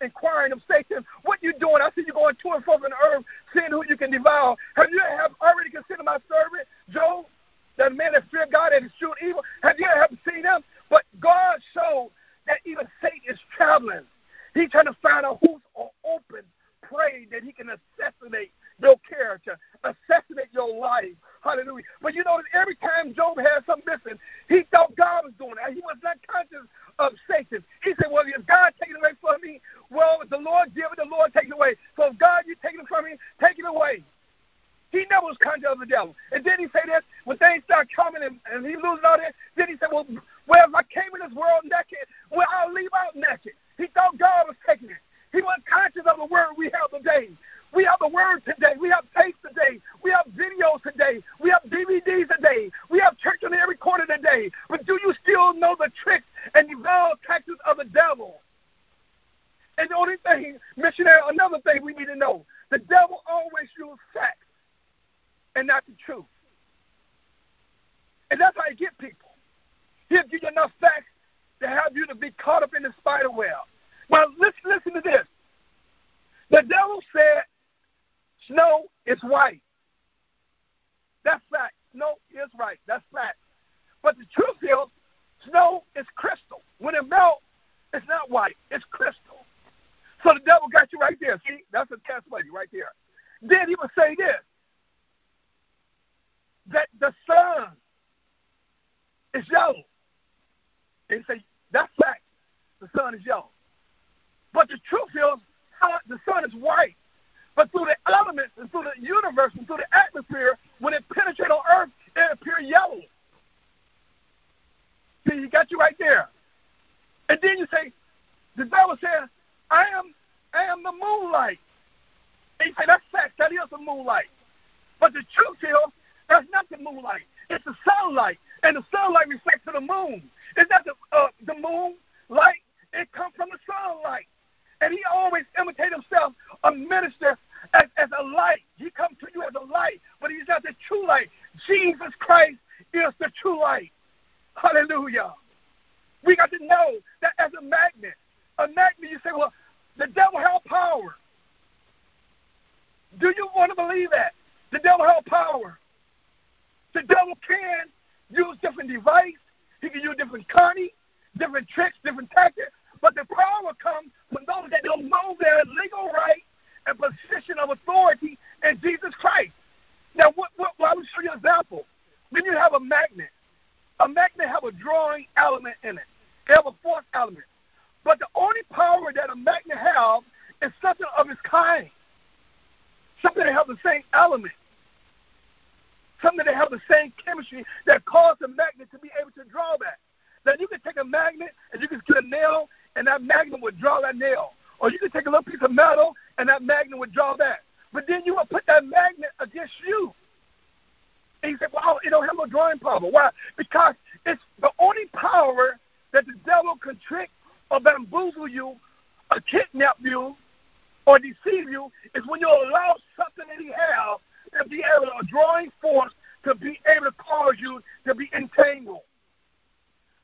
C: in, inquiring of Satan, what you doing? I see you going to and fro on the earth, seeing who you can devour. Have you have already considered my servant, Job, that man that feared God and eschewed evil? Have you ever seen him? But God showed that even Satan is traveling. He's trying to find out who's open prey that he can assassinate your character, assassinate your life. Hallelujah. But you that every time Job had something missing, he thought God was doing it. He was not conscious of Satan. He said, Well, if God taking it away from me, well, the Lord give it, the Lord take it away. So if God, you taking it from me, take it away. He never was conscious of the devil. And then he say this, when things start coming and, and he losing all that, then he said, Well, well, if I came in this world naked, well, I'll leave out naked. He thought God was taking it. He wasn't conscious of the word we have today. We have the word today. We have tapes today. We have videos today. We have DVDs today. We have church on every corner today. But do you still know the tricks and the vile tactics of the devil? And the only thing, missionary, another thing we need to know, the devil always uses facts and not the truth. And that's how you get people. He'll give you enough facts to have you to be caught up in the spider web. Well, listen, listen to this. The devil said snow is white. That's fact. Snow is right. That's fact. But the truth is, snow is crystal. When it melts, it's not white. It's crystal. So the devil got you right there. See, that's a test right there. Then he would say this that the sun is yellow. And say, that's fact. The sun is yellow. But the truth is, the sun is white. But through the elements and through the universe and through the atmosphere, when it penetrates on earth, it appears yellow. See, he got you right there. And then you say, the devil says, I am I am the moonlight. And you say, that's sex, that is the moonlight. But the truth is, that's not the moonlight. It's the sunlight. And the sunlight reflects to the moon. It's not the, uh, the moon light. It comes from the sunlight. And he always imitates himself, a minister, as, as a light. He comes to you as a light, but he's not the true light. Jesus Christ is the true light. Hallelujah. We got to know that as a magnet, a magnet, you say, well, the devil has power. Do you want to believe that? The devil has power. The devil can use different devices. He can use different cunning, different tricks, different tactics. But the power comes from those that don't know their legal right and position of authority in Jesus Christ. Now, what, what, well, I will show you an example. When you have a magnet, a magnet have a drawing element in it. They have a force element. But the only power that a magnet has is something of its kind. Something that has the same element. Something that has the same chemistry that causes the magnet to be able to draw that. Now you can take a magnet and you can get a nail and that magnet would draw that nail. Or you could take a little piece of metal, and that magnet would draw that. But then you would put that magnet against you. And you say, well, it don't have no drawing power. Why? Because it's the only power that the devil can trick or bamboozle you or kidnap you or deceive you is when you allow something that he has to be able to, a drawing force to be able to cause you to be entangled.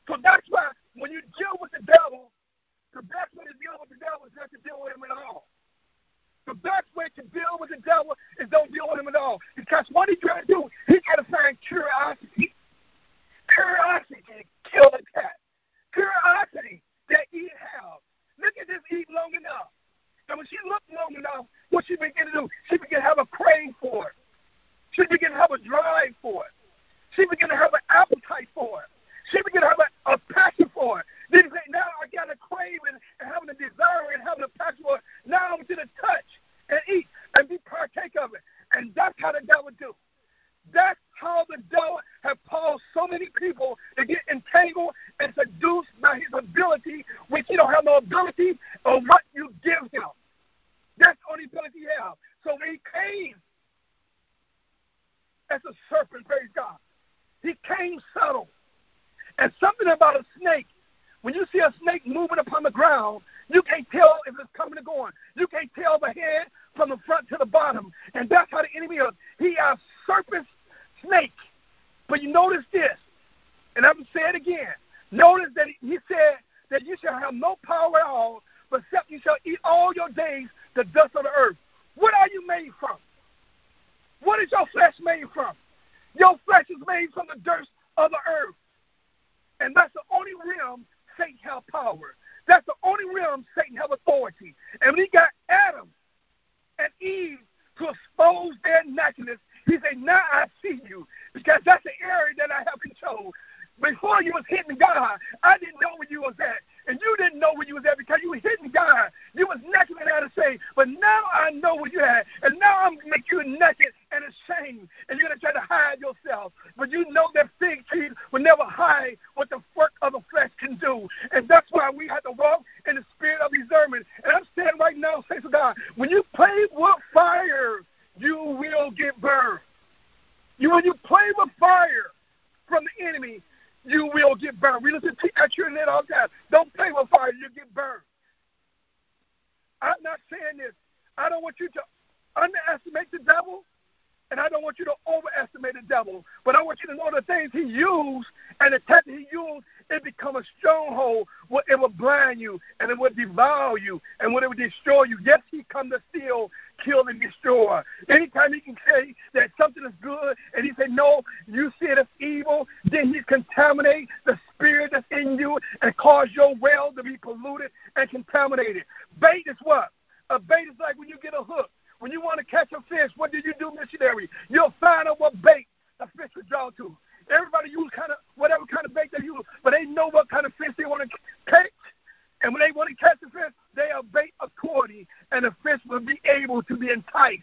C: So that's why when you deal with the devil, the best way to deal with the devil is not to deal with him at all. The best way to deal with the devil is don't deal with him at all. Because what he's trying to do, he's trying to find curiosity. Curiosity can kill a cat. Curiosity that he has. Look at this eat long enough. And when she looked long enough, what she began to do, she began to have a crave for it. She began to have a drive for it. She began to have an appetite for it. She began to have a, a passion for it. Then he said, now I got a craving and having a desire and having a passion. Now I'm going to touch and eat and be partake of it. And that's how the devil do. That's how the devil has caused so many people to get entangled and seduced by his ability, which he don't have no ability of what you give him. That's the only ability he has. So when he came as a serpent, praise God. He came subtle. And something about a snake, when you see a snake moving upon the ground, you can't tell if it's coming or going. You can't tell the head from the front to the bottom. And that's how the enemy is. He is serpent snake. But you notice this, and I'm going to say it again. Notice that he said that you shall have no power at all, but except you shall eat all your days the dust of the earth. What are you made from? What is your flesh made from? Your flesh is made from the dirt of the earth. And that's the only realm Satan has power. That's the only realm Satan have authority. And when he got Adam and Eve to expose their nakedness, he said, Now I see you, because that's the area that I have control. Before you was hitting God, I didn't know where you was at. And you didn't know where you was at because you were hitting God. You was naked and had to say, but now I know what you had. And now I'm make you naked and ashamed. And you're to try to hide yourself. But you know that fig tree will never hide what the work of the flesh can do. And that's why we have to walk in the spirit of discernment. And I'm saying right now, say to God, when you play with fire, you will get burned. You, when you play with fire from the enemy, you will get burned. We listen to Dr. Annette all the time. Don't play with fire, you get burned. I'm not saying this. I don't want you to underestimate the devil, and I don't want you to overestimate the devil. But I want you to know the things he used and the tactics he used, it become a stronghold where it will blind you and it will devour you and when it will destroy you. Yes, he come to steal, kill, and destroy. Anytime he can say that something is good and he say, no, you see it as evil, then he contaminate the spirit that's in you and cause your well to be polluted and contaminated. Bait is what? A bait is like when you get a hook. When you want to catch a fish, what do you do, missionary? You'll find out what bait the fish will draw to. Everybody use kind of whatever kind of bait they use, but they know what kind of fish they want to catch. And when they want to catch the fish, they are bait according, and the fish will be able to be enticed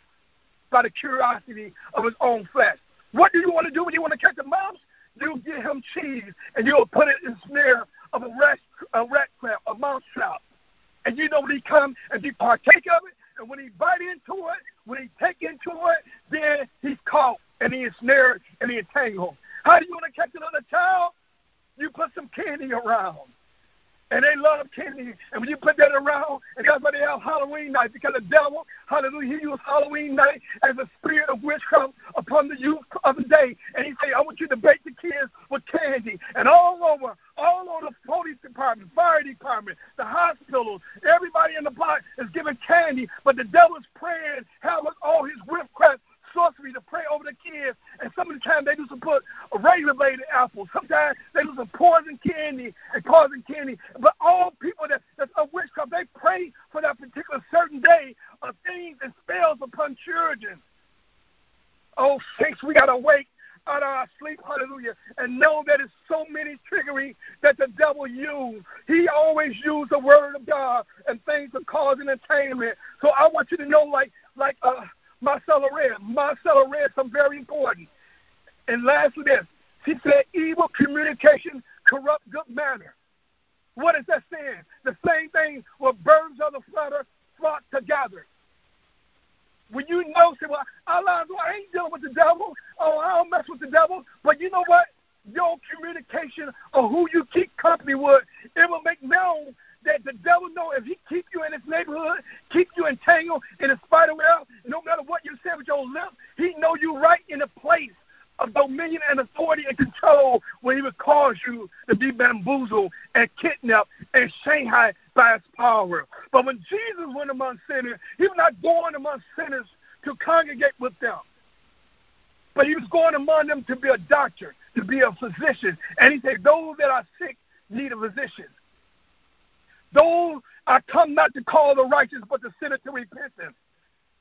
C: by the curiosity of his own flesh. What do you want to do when you want to catch a mouse? You give him cheese, and you'll put it in the snare of a rat, a rat trap, a mouse trap. And you know when he come and he partake of it, and when he bite into it, when he take into it, then he's caught and he ensnared and he entangled. How do you want to catch another child? You put some candy around. And they love candy. And when you put that around, and that's why they have Halloween night, because the devil, hallelujah, he used Halloween night as a spirit of witchcraft upon the youth of the day. And he say, I want you to bake the kids with candy. And all over, all over the police department, fire department, the hospitals, everybody in the block is giving candy, but the devil's praying, have all his witchcraft sorcery to pray over the kids. And some of the time they do some put blade apples. Sometimes they do some poison candy and poison candy. But all people that that's a witchcraft, they pray for that particular certain day of things and spells upon children. Oh, saints, we gotta wake out of our sleep, hallelujah, and know that it's so many trickery that the devil used. He always used the word of God and things to cause entertainment. So I want you to know, like, like uh, Marcella read. Marcella read some very important. And lastly, this. She said, evil communication corrupt good manner. What is that saying? The same thing where birds of the flutter flock together. When you know, say, well, Allah, I ain't dealing with the devil. Oh, I don't mess with the devil. But you know what? Your communication or who you keep company with, it will make known that the devil know if he keep you in his neighborhood, keep you entangled in a spider web, no matter what you say with your lips, he know you right in a place of dominion and authority and control where he would cause you to be bamboozled and kidnapped and shanghai by his power. But when Jesus went among sinners, he was not going among sinners to congregate with them. But he was going among them to be a doctor, to be a physician. And he said, Those that are sick need a physician. Those are come not to call the righteous, but the sinner to repentance.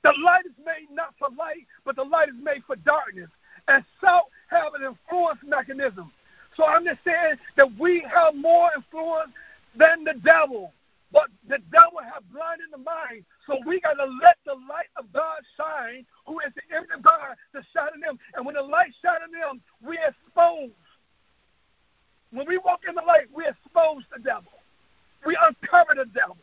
C: The light is made not for light, but the light is made for darkness. And salt have an influence mechanism. So I'm just saying that we have more influence than the devil. But the devil have blinded the mind. So we got to let the light of God shine, who is the image of God, to shine in them. And when the light shine in them, we expose. When we walk in the light, we expose the devil. We uncover the devil.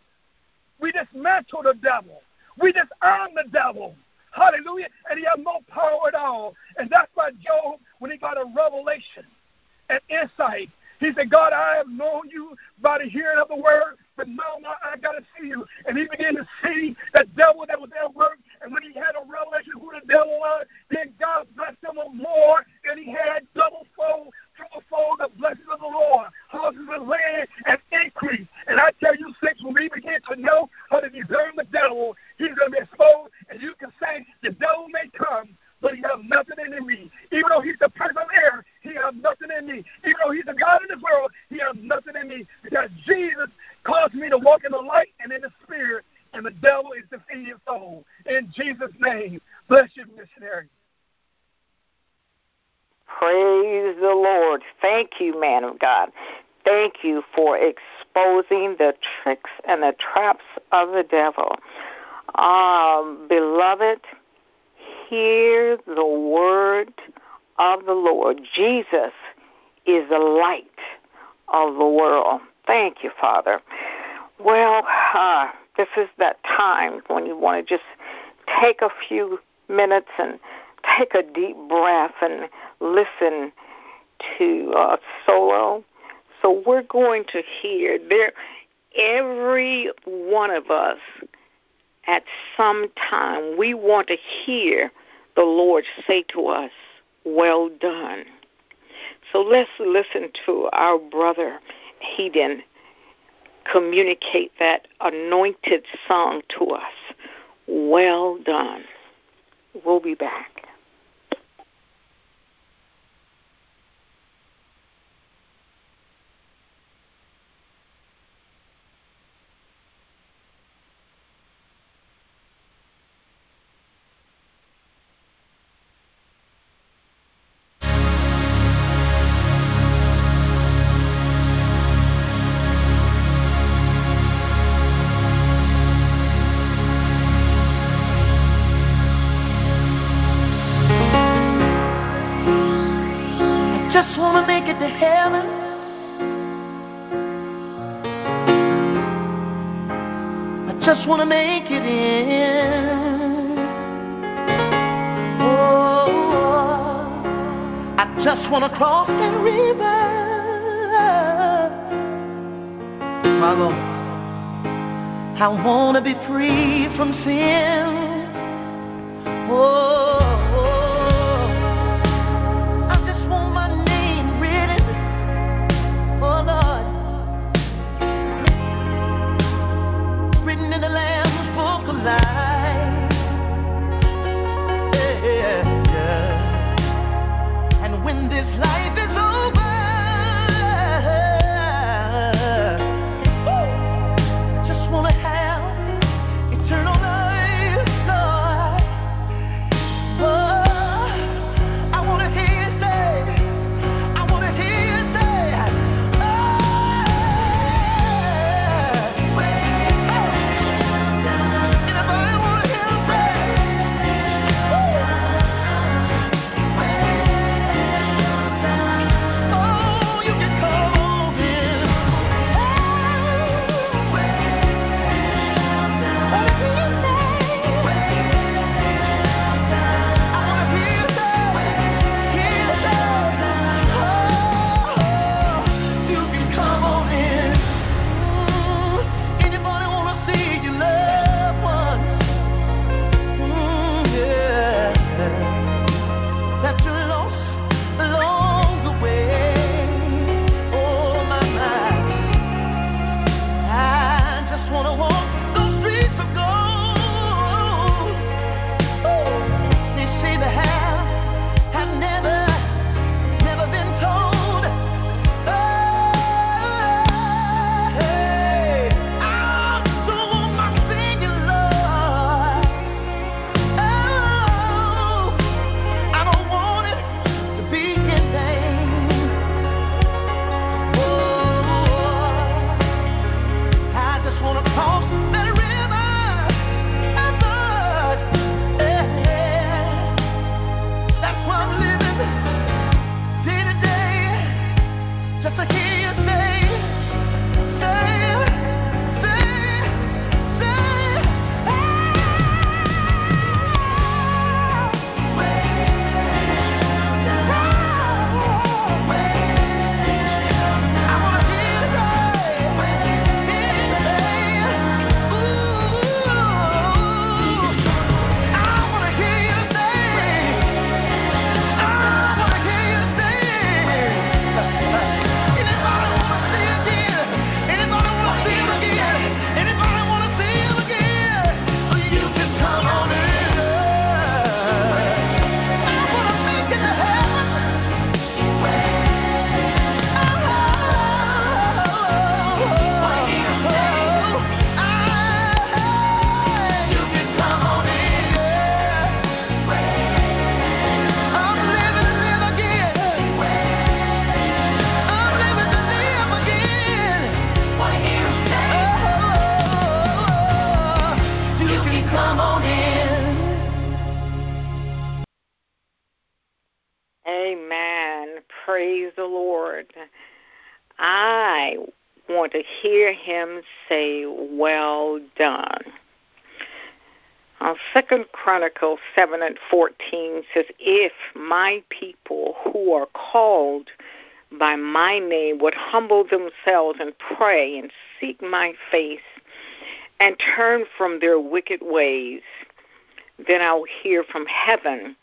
C: We dismantle the devil. We disarm the devil. Hallelujah. And he has no power at all. And that's why Job, when he got a revelation and insight, he said, God, I have known you by the hearing of the word, but now I got to see you. And he began to see the devil that was at work. And when he had a revelation who the devil was, then God blessed him more than he had double fold, triple fold the blessings of the Lord. Houses of land and increase. And I tell you, six, when we begin to know how to discern the devil, he's going to be exposed. And you can say, the devil may come, but he has nothing in me. Even though he's the prince of air, he has nothing in me. Even though he's the God in this world, he has nothing in me. Because Jesus caused me to walk in the light and in the spirit, and the devil is defeated soul. In Jesus' name, bless you, missionary.
B: Praise the Lord. Thank you, man of God. Thank you for exposing the tricks and the traps of the devil. Um, beloved, hear the word of the Lord. Jesus is the light of the world. Thank you, Father. Well, uh, this is that time when you want to just take a few minutes and take a deep breath and listen to uh, solo. So we're going to hear there. Every one of us, at some time, we want to hear the Lord say to us, "Well done." So let's listen to our brother Hayden communicate that anointed song to us. Well done. We'll be back.
F: Just want to make it to heaven. I just wanna make it in. Oh, I just want to cross that river. My Lord, I want to be free from sin. Oh.
B: Second Chronicles seven and fourteen says, "If my people who are called by my name would humble themselves and pray and seek my face and turn from their wicked ways, then I'll hear from heaven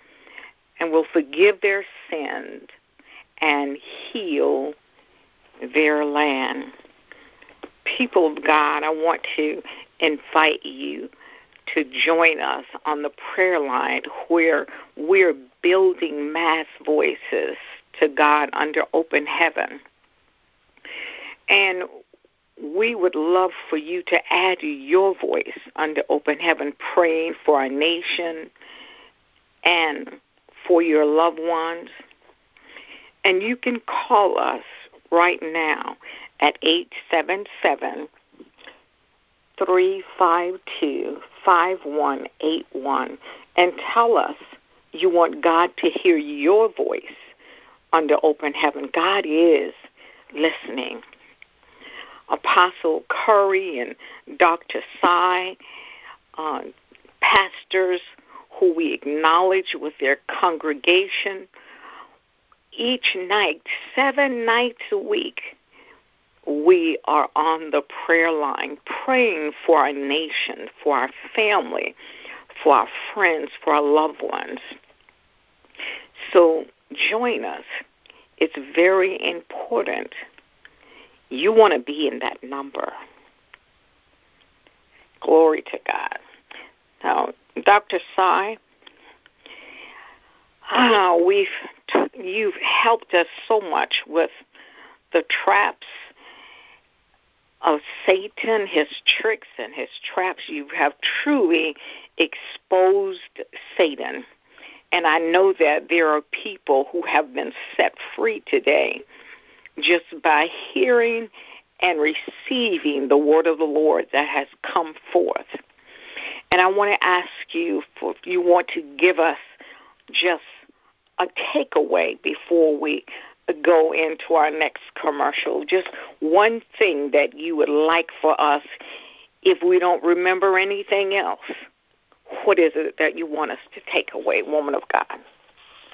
B: and will forgive their sins and heal their land." People of God, I want to invite you to join us on the prayer line where we're building mass voices to God under open heaven. And we would love for you to add your voice under open heaven, praying for our nation and for your loved ones. And you can call us right now at 877 352 5181 and tell us you want God to hear your voice under open heaven. God is listening. Apostle Curry and Dr. Sy, uh, pastors who we acknowledge with their congregation, each night, seven nights a week, we are on the prayer line praying for our nation, for our family, for our friends, for our loved ones. So join us. It's very important. You want to be in that number. Glory to God. Now, Dr. Sy, uh, we've you've helped us so much with the traps of Satan, his tricks and his traps. You have truly exposed Satan. And I know that there are people who have been set free today just by hearing and receiving the word of the Lord that has come forth. And I want to ask you if you want to give us just a takeaway before we go into our next commercial. Just one thing that you would like for us if we don't remember anything else. What is it that you want us to take away, woman of God?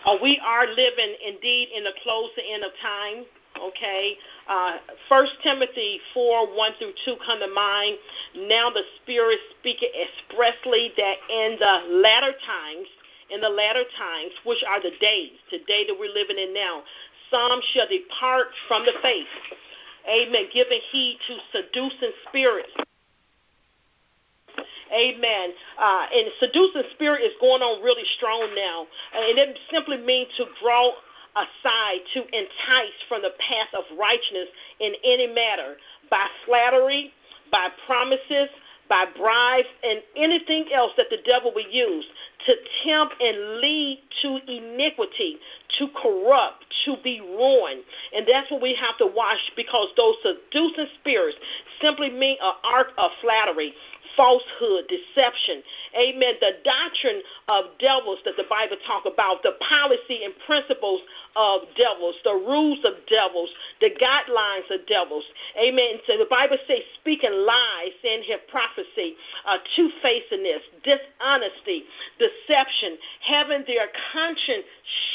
A: Uh, we are living indeed in the closer end of time. Okay, uh, First Timothy four one through two come to mind. Now the Spirit speaketh expressly that in the latter times, in the latter times, which are the days, the day that we're living in now, some shall depart from the faith. Amen. Giving heed to seducing spirits. Amen. Uh, and seducing spirit is going on really strong now. And it simply means to draw aside, to entice from the path of righteousness in any matter by flattery, by promises, by bribes, and anything else that the devil will use to tempt and lead to iniquity, to corrupt, to be ruined. And that's what we have to watch because those seducing spirits simply mean an art of flattery, falsehood, deception. Amen. The doctrine of devils that the Bible talk about, the policy and principles of devils, the rules of devils, the guidelines of devils. Amen. So the Bible says speaking lies, saying hypocrisy, uh, two-facedness, dishonesty, deception, having their conscience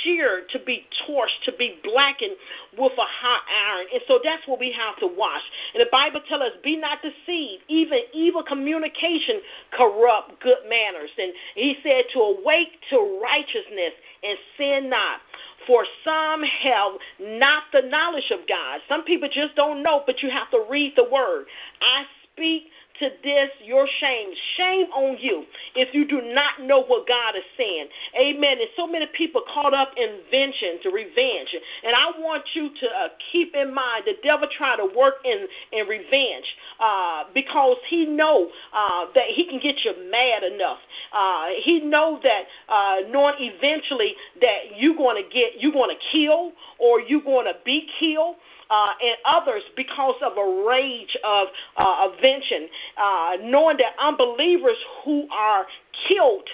A: sheared to be torched, to be blackened with a hot iron. And so that's what we have to watch. And the Bible tells us, be not deceived. Even evil communication corrupt good manners. And he said to awake to righteousness and sin not. For some have not the knowledge of God. Some people just don't know, but you have to read the word. I speak to this your shame. Shame on you if you do not know what God is saying. Amen. And so many people caught up in vengeance, revenge. And I want you to uh, keep in mind the devil try to work in, in revenge uh, because he know uh, that he can get you mad enough. Uh, he know that uh, knowing eventually that you're going to get, you're going to kill or you're going to be killed uh, and others because of a rage of uh, vengeance, uh, knowing that unbelievers who are killed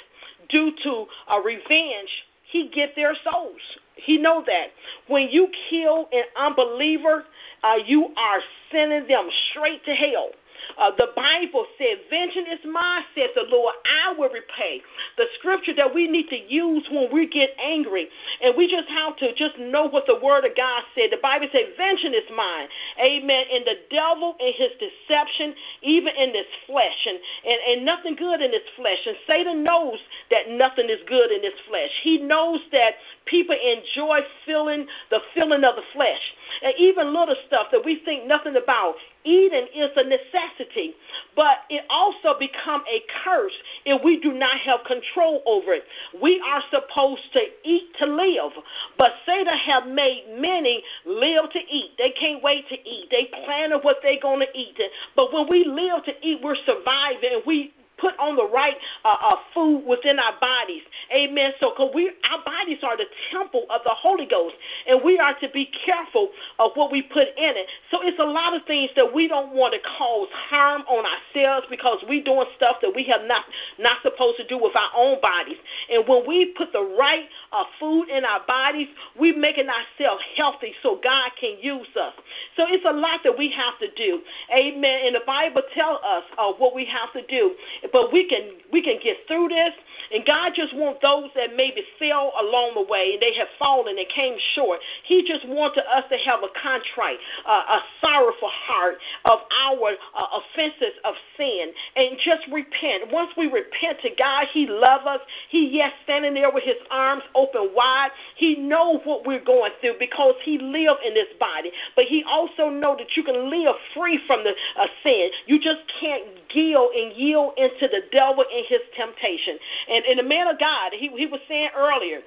A: due to uh, revenge he get their souls. He know that. When you kill an unbeliever, uh, you are sending them straight to hell. Uh, the Bible said, Vengeance is mine, says the Lord, I will repay. The scripture that we need to use when we get angry. And we just have to just know what the word of God said. The Bible said, Vengeance is mine. Amen. And the devil and his deception, even in this flesh, and, and, and nothing good in this flesh. And Satan knows that nothing is good in this flesh. He knows that people enjoy feeling the feeling of the flesh. And even little stuff that we think nothing about eating is a necessity, but it also become a curse if we do not have control over it. We are supposed to eat to live, but Satan have made many live to eat. They can't wait to eat. They plan what they're going to eat. But when we live to eat, we're surviving. We put on the right uh, uh, food within our bodies. Amen. So, cause we, our bodies are the temple of the Holy Ghost, and we are to be careful of what we put in it. So, it's a lot of things that we don't want to cause harm on ourselves because we're doing stuff that we have not not supposed to do with our own bodies. And when we put the right uh, food in our bodies, we're making ourselves healthy so God can use us. So, it's a lot that we have to do. Amen. And the Bible tells us uh, what we have to do but we can we can get through this. And God just wants those that maybe fell along the way and they have fallen and came short. He just wanted us to have a contrite, uh, a sorrowful heart of our uh, offenses of sin and just repent. Once we repent to God, He loves us. He yes standing there with His arms open wide. He knows what we're going through because He lived in this body. But He also know that you can live free from the uh, sin. You just can't yield and yield into to the devil in his temptation. And, and the man of God, he, he was saying earlier,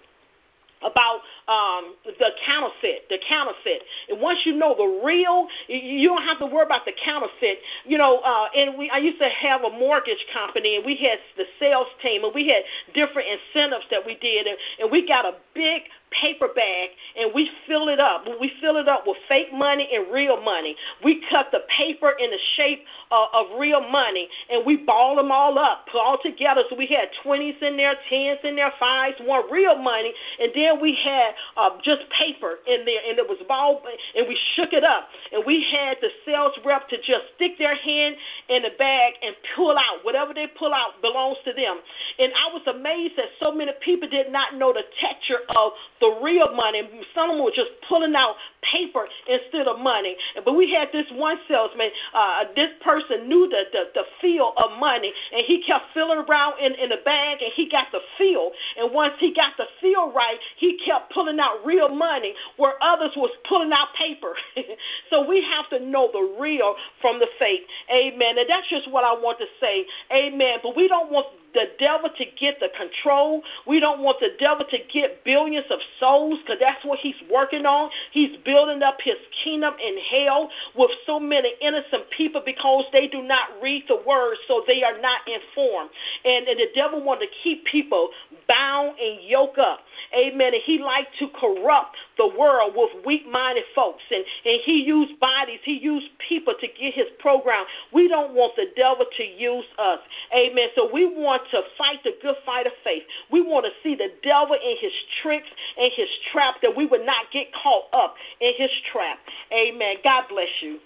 A: about um, the counterfeit, the counterfeit. And once you know the real, you don't have to worry about the counterfeit. You know, uh, and we I used to have a mortgage company, and we had the sales team, and we had different incentives that we did, and, and we got a big paper bag and we fill it up. We fill it up with fake money and real money. We cut the paper in the shape uh, of real money and we ball them all up, put all together. So we had 20s in there, 10s in there, 5s, one real money, and then we had uh, just paper in there and it was ball, and we shook it up. And we had the sales rep to just stick their hand in the bag and pull out. Whatever they pull out belongs to them. And I was amazed that so many people did not know the texture of the real money. Some of them were just pulling out paper instead of money. But we had this one salesman. Uh, this person knew the, the the feel of money, and he kept filling around in in the bag, and he got the feel. And once he got the feel right, he kept pulling out real money where others was pulling out paper. so we have to know the real from the fake. Amen. And that's just what I want to say. Amen. But we don't want the devil to get the control. We don't want the devil to get billions of souls because that's what he's working on. He's building up his kingdom in hell with so many innocent people because they do not read the word, so they are not informed. And, and the devil wants to keep people bound and yoke up. Amen. And he likes to corrupt the world with weak-minded folks. And, and he used bodies, he used people to get his program. We don't want the devil to use us. Amen. So we want to fight the good fight of faith. We want to see the devil in his tricks and his trap that we would not get caught up in his trap. Amen. God bless you.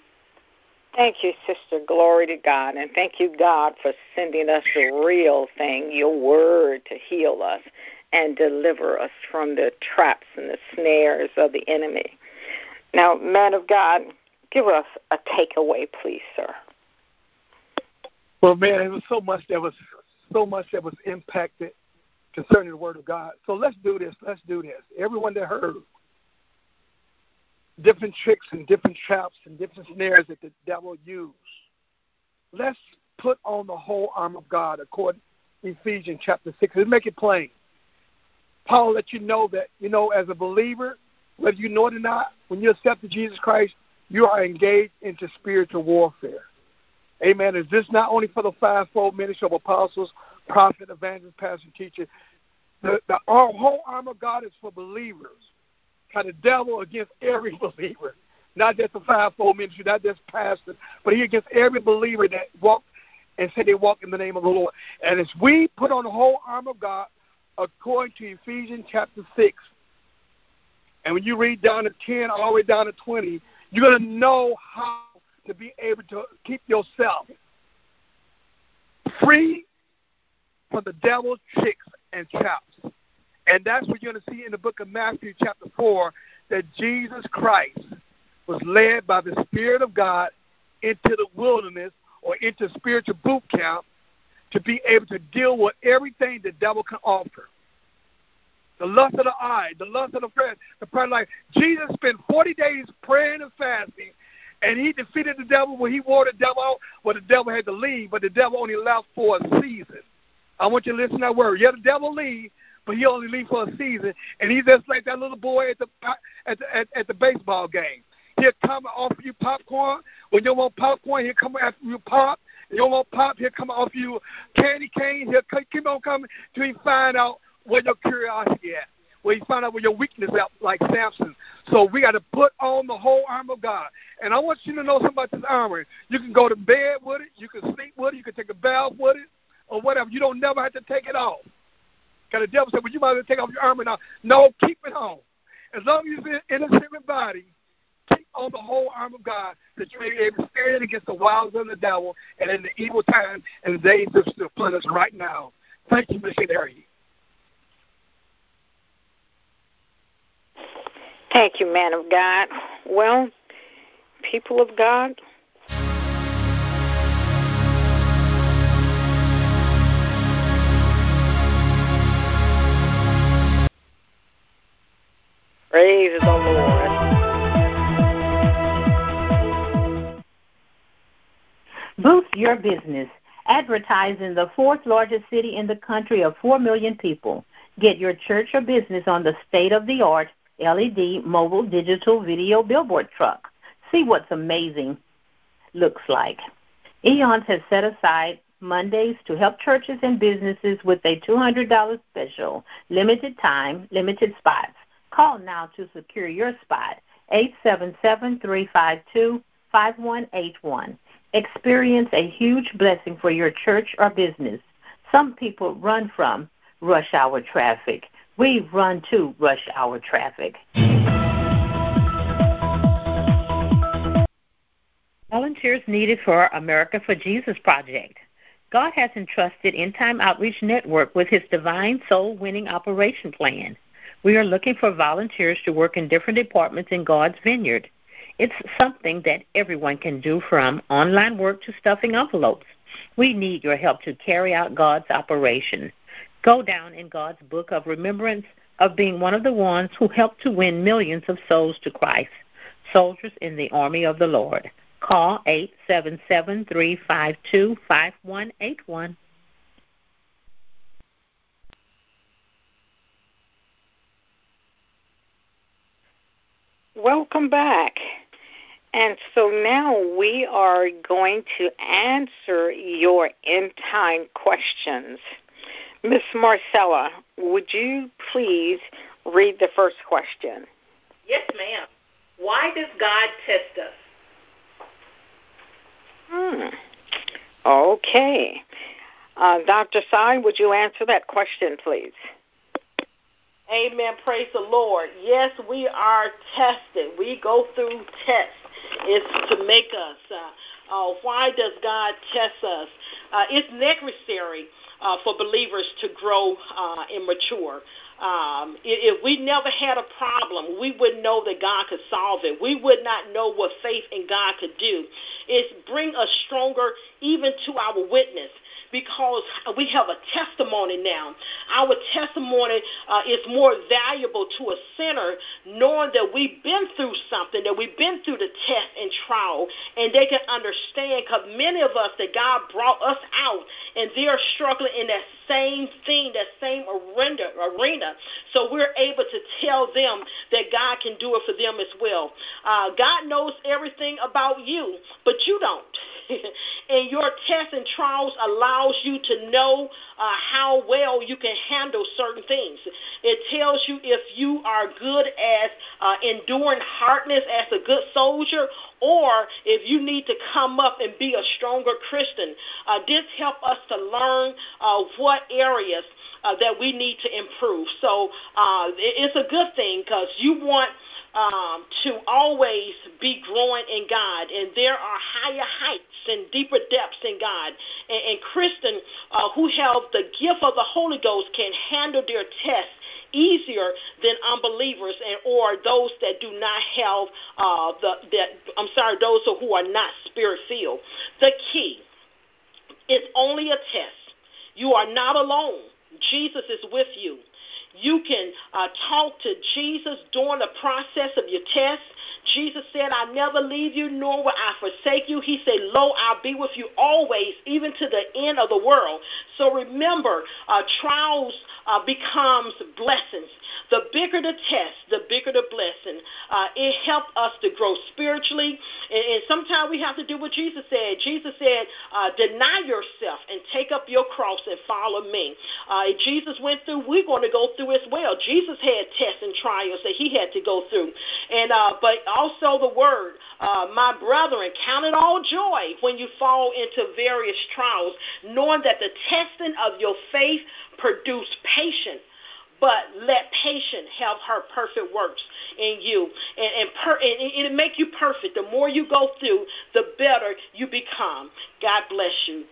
B: Thank you, sister. Glory to God. And thank you, God, for sending us the real thing, your word, to heal us and deliver us from the traps and the snares of the enemy. Now, man of God, give us a takeaway, please, sir.
C: Well, man, it was so much that was so much that was impacted concerning the Word of God. So let's do this. Let's do this. Everyone that heard different tricks and different traps and different snares that the devil used, let's put on the whole arm of God according to Ephesians chapter 6. Let's make it plain. Paul let you know that, you know, as a believer, whether you know it or not, when you accepted Jesus Christ, you are engaged into spiritual warfare. Amen. Is this not only for the fivefold ministry of apostles, prophet, evangelist, pastor, teacher? The, the our whole armor of God is for believers. Kind of devil against every believer, not just the fivefold ministry, not just pastor, but he against every believer that walk and say they walk in the name of the Lord. And as we put on the whole armor of God, according to Ephesians chapter 6. And when you read down to 10 all the way down to 20, you're going to know how to be able to keep yourself free from the devil's tricks and traps. And that's what you're going to see in the book of Matthew, chapter 4, that Jesus Christ was led by the Spirit of God into the wilderness or into spiritual boot camp to be able to deal with everything the devil can offer. The lust of the eye, the lust of the flesh, the pride life. Jesus spent 40 days praying and fasting, and he defeated the devil when he wore the devil out, where the devil had to leave, but the devil only left for a season. I want you to listen to that word. Yeah, the devil leave, but he only leave for a season, and he's just like that little boy at the at the, at, at the baseball game. He'll come and offer you popcorn. When you want popcorn, he'll come after you pop. You don't pop, he'll come off you candy cane. He'll keep on coming till he find out where your curiosity at. Where he find out where your weakness at, like Samson. So we got to put on the whole armor of God. And I want you to know something about this armor. You can go to bed with it. You can sleep with it. You can take a bath with it, or whatever. You don't never have to take it off. Because the devil said, well, you might as well take off your armor now. No, keep it on. As long as you're in a human body, on the whole arm of God that you may be able to stand against the wiles of the devil and in the evil time and the days of us right now. Thank you, missionary.
B: Thank you, man of God. Well, people of God, Praise the Lord.
E: Boost your business. Advertise in the fourth largest city in the country of 4 million people. Get your church or business on the state of the art LED mobile digital video billboard truck. See what's amazing looks like. Eons has set aside Mondays to help churches and businesses with a $200 special, limited time, limited spots. Call now to secure your spot. 877-352-5181. Experience a huge blessing for your church or business. Some people run from rush hour traffic. We run to rush hour traffic. Volunteers needed for America for Jesus project. God has entrusted End Time Outreach Network with his divine soul winning operation plan. We are looking for volunteers to work in different departments in God's vineyard. It's something that everyone can do from online work to stuffing envelopes. We need your help to carry out God's operation. Go down in God's book of remembrance of being one of the ones who helped to win millions of souls to Christ, soldiers in the army of the Lord. Call 877 352 5181.
B: Welcome back. And so now we are going to answer your end time questions. Miss Marcella, would you please read the first question?
A: Yes, ma'am. Why does God test us?
B: Hmm. Okay. Uh, Dr. Sai, would you answer that question, please?
A: Amen. Praise the Lord. Yes, we are tested. We go through tests. It's to make us. Uh, uh, why does God test us? Uh, it's necessary uh, for believers to grow uh, and mature. Um, if we never had a problem, we would know that God could solve it. We would not know what faith in God could do. It's bring us stronger even to our witness because we have a testimony now. Our testimony uh, is more valuable to a sinner knowing that we've been through something, that we've been through the test and trial, and they can understand because many of us that God brought us out and they're struggling in that same thing, that same arena, arena. So we're able to tell them that God can do it for them as well. Uh, God knows everything about you, but you don't. and your tests and trials allows you to know uh, how well you can handle certain things. It tells you if you are good as uh, enduring hardness as a good soldier, or if you need to come up and be a stronger Christian. Uh, this help us to learn uh, what areas uh, that we need to improve. So uh, it's a good thing because you want um, to always be growing in God, and there are higher heights and deeper depths in God. And, and Christians uh, who have the gift of the Holy Ghost can handle their tests easier than unbelievers and or those that do not have uh, the that I'm sorry, those who are not spirit filled. The key is only a test. You are not alone. Jesus is with you. You can uh, talk to Jesus during the process of your test. Jesus said, I never leave you, nor will I forsake you. He said, Lo, I'll be with you always, even to the end of the world. So remember, uh, trials uh, becomes blessings. The bigger the test, the bigger the blessing. Uh, it helps us to grow spiritually. And, and, sometimes we have to do what Jesus said. Jesus said, uh, deny yourself and take up your cross and follow me. Uh, Jesus went through, we're going to go through through as well. Jesus had tests and trials that he had to go through, and uh, but also the word, uh, my brethren, count it all joy when you fall into various trials, knowing that the testing of your faith produce patience but let patience have her perfect works in you. And, and, per, and it'll make you perfect. The more you go through, the better you become. God bless you.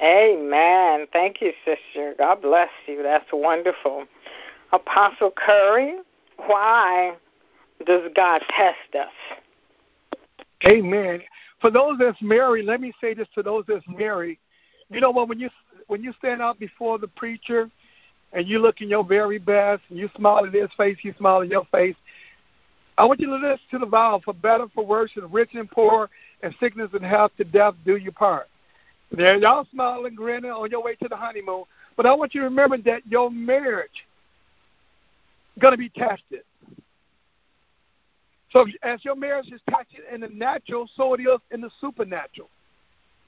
B: Amen. Thank you, sister. God bless you. That's wonderful. Apostle Curry, why does God test us?
C: Amen. For those that's married, let me say this to those that's married. You know what? When you when you stand out before the preacher and you look in your very best, and you smile at his face, he smile at your face. I want you to listen to the vow for better, for worse, and rich and poor, and sickness and health to death do your part. There, y'all smiling, grinning on your way to the honeymoon. But I want you to remember that your marriage going to be tested. So as your marriage is tested in the natural, so it is in the supernatural.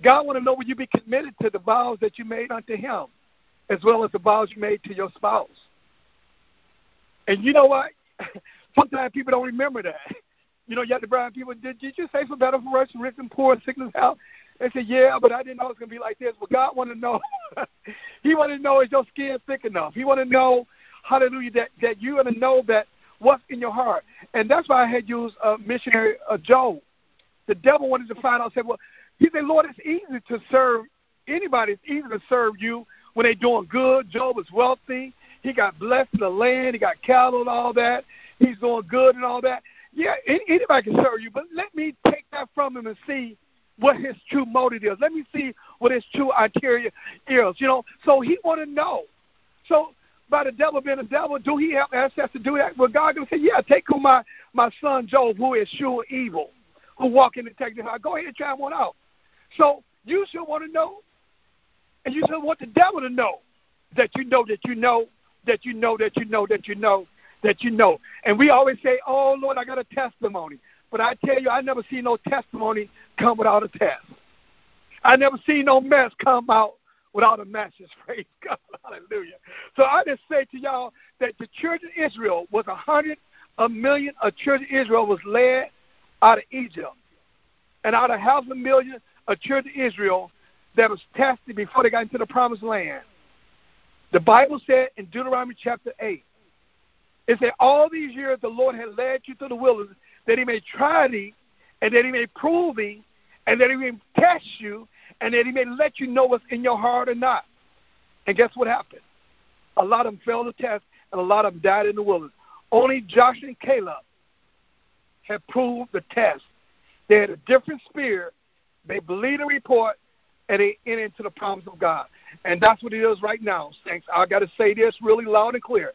C: God want to know will you be committed to the vows that you made unto Him, as well as the vows you made to your spouse. And you know what? Sometimes people don't remember that. You know, you have to bribe people. Did, did you say for better for us, rich and poor, sickness, health? They said, yeah, but I didn't know it was to be like this. But God wanted to know. he wanted to know is your skin thick enough. He wanted to know, hallelujah, that, that you're going to know that what's in your heart. And that's why I had used uh, missionary uh, Job. The devil wanted to find out, said, well, he said, Lord, it's easy to serve anybody. It's easy to serve you when they're doing good. Job is wealthy. He got blessed in the land. He got cattle and all that. He's doing good and all that. Yeah, anybody can serve you, but let me take that from him and see what his true motive is. Let me see what his true interior is. You know, so he want to know. So by the devil being a devil, do he have access to do that? Well, God can say, yeah, take who my my son Job, who is sure evil, who walk in integrity. Go ahead and try one out. So you should want to know, and you should want the devil to know that you know that you know that you know that you know that you know that you know. And we always say, oh Lord, I got a testimony. But I tell you, I never see no testimony come without a test. I never see no mess come out without a message. Praise God. Hallelujah. So I just say to y'all that the church of Israel was a hundred, a million, a church of Israel was led out of Egypt. And out of half a million, a church of Israel that was tested before they got into the promised land. The Bible said in Deuteronomy chapter 8, it said, All these years the Lord had led you through the wilderness that he may try thee, and that he may prove thee, and that he may test you, and that he may let you know what's in your heart or not. And guess what happened? A lot of them failed the test, and a lot of them died in the wilderness. Only Joshua and Caleb had proved the test. They had a different spirit. They believed the report, and they entered into the promise of God. And that's what it is right now, saints. I got to say this really loud and clear.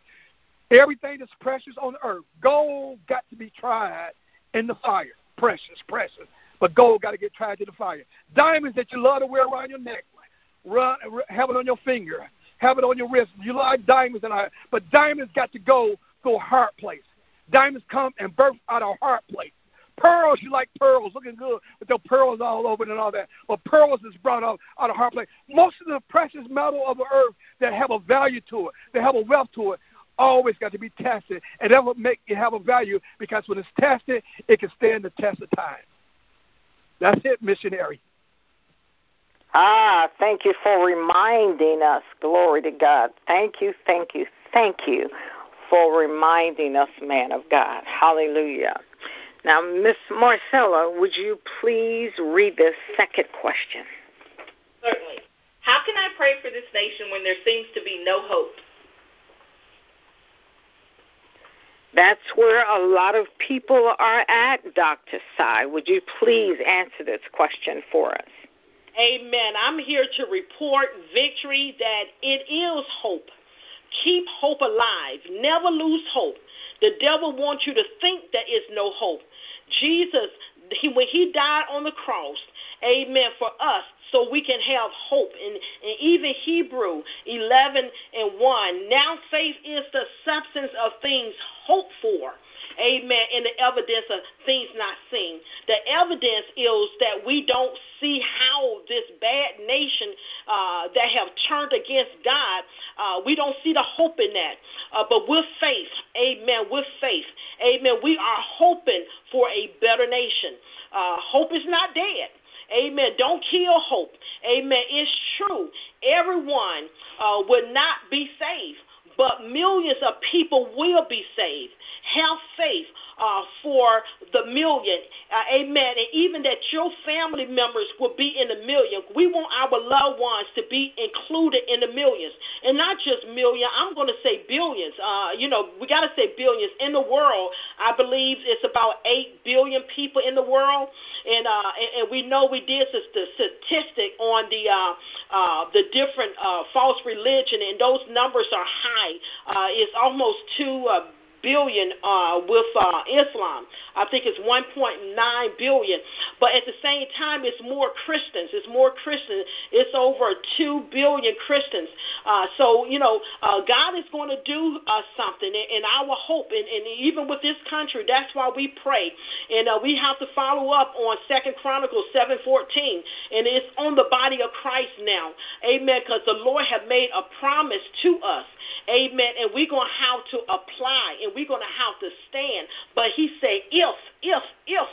C: Everything that's precious on earth, gold got to be tried in the fire. Precious, precious. But gold got to get tried in the fire. Diamonds that you love to wear around your neck, run, have it on your finger, have it on your wrist. You like diamonds, and I, but diamonds got to go through a hard place. Diamonds come and birth out of a hard place. Pearls, you like pearls, looking good with the pearls all over and all that. But pearls is brought out, out of hard place. Most of the precious metal of the earth that have a value to it, that have a wealth to it, always got to be tested, and that will make it have a value because when it's tested, it can stand the test of time. That's it, missionary.
B: Ah, thank you for reminding us. Glory to God. Thank you, thank you, thank you for reminding us, man of God. Hallelujah. Now, Miss Marcella, would you please read the second question?
D: Certainly. How can I pray for this nation when there seems to be no hope?
B: That's where a lot of people are at, Dr. Sai. Would you please answer this question for us?
A: Amen. I'm here to report victory that it is hope. Keep hope alive. Never lose hope. The devil wants you to think there is no hope. Jesus, he, when he died on the cross, amen, for us, so we can have hope. And, and even Hebrew 11 and 1, now faith is the substance of things hoped for amen, in the evidence of things not seen. The evidence is that we don't see how this bad nation uh, that have turned against God, uh, we don't see the hope in that. Uh, but with faith, amen, with faith, amen, we are hoping for a better nation. Uh, hope is not dead. Amen. Don't kill hope. Amen. It's true. Everyone uh, would not be saved but millions of people will be saved. Have faith uh, for the million. Uh, amen. And even that your family members will be in the million. We want our loved ones to be included in the millions. And not just million, I'm going to say billions. Uh, you know, we got to say billions. In the world, I believe it's about 8 billion people in the world. And, uh, and, and we know we did the statistic on the, uh, uh, the different false religion, and those numbers are high. Uh, it's almost two uh, billion uh, with uh, Islam. I think it's 1.9 billion. But at the same time, it's more Christians. It's more Christians. It's over 2 billion Christians. Uh, so, you know, uh, God is going to do uh, something. And, our hope, and, and, even with this country, that's why we pray. And uh, we have to follow up on Second Chronicles 7.14. And it's on the body of Christ now. Amen. Because the Lord have made a promise to us. Amen. And we're going to have to apply. And we're going to have to stand. But he said, if, if, if.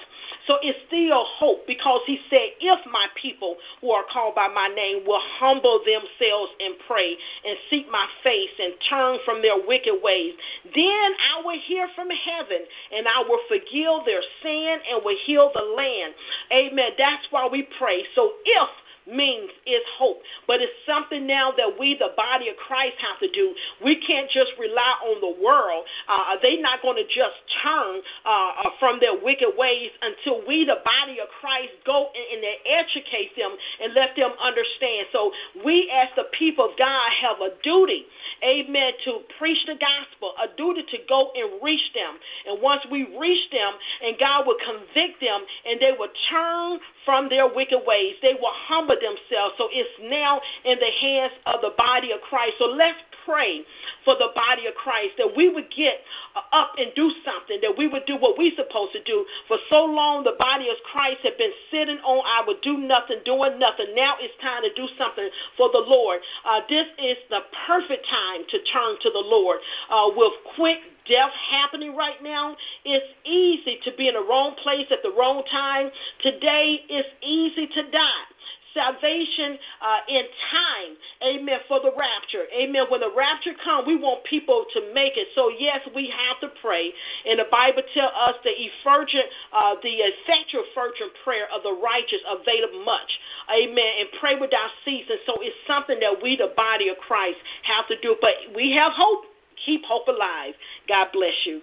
A: So it's still hope because he said, if my people who are called by my name will humble themselves and pray and seek my face and turn from their wicked ways, then I will hear from heaven and I will forgive their sin and will heal the land. Amen. That's why we pray. So if means is hope. But it's something now that we, the body of Christ, have to do. We can't just rely on the world. Uh, they're not going to just turn uh, uh, from their wicked ways until we, the body of Christ, go and, and educate them and let them understand. So we, as the people of God, have a duty, amen, to preach the gospel, a duty to go and reach them. And once we reach them, and God will convict them, and they will turn from their wicked ways, they will humble themselves. So it's now in the hands of the body of Christ. So let's pray for the body of Christ that we would get uh, up and do something, that we would do what we're supposed to do. For so long, the body of Christ had been sitting on I would do nothing, doing nothing. Now it's time to do something for the Lord. Uh, this is the perfect time to turn to the Lord uh, with quick death happening right now. It's easy to be in the wrong place at the wrong time. Today, it's easy to die salvation uh, in time. Amen. For the rapture. Amen. When the rapture comes, we want people to make it. So yes, we have to pray. And the Bible tells us the effulgent, uh, the effectual fervent prayer of the righteous availeth much. Amen. And pray without ceasing. So it's something that we, the body of Christ, have to do. But we have hope. Keep hope alive. God bless you.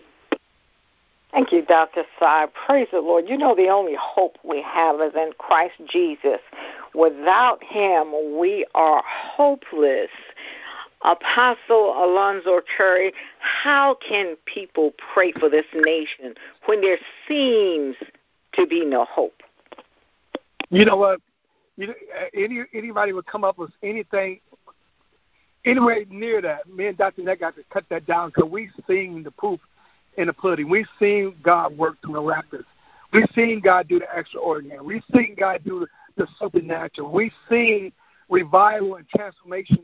B: Thank you, Dr. Sai. Praise the Lord. You know, the only hope we have is in Christ Jesus. Without him, we are hopeless. Apostle Alonzo Cherry, how can people pray for this nation when there seems to be no hope?
C: You know what? You, uh, any anybody would come up with anything anywhere near that. Me and Dr. Annette got to cut that down because we've seen the proof in the pudding. We've seen God work through miraculous. We've seen God do the extraordinary. We've seen God do the supernatural. We've seen revival and transformation,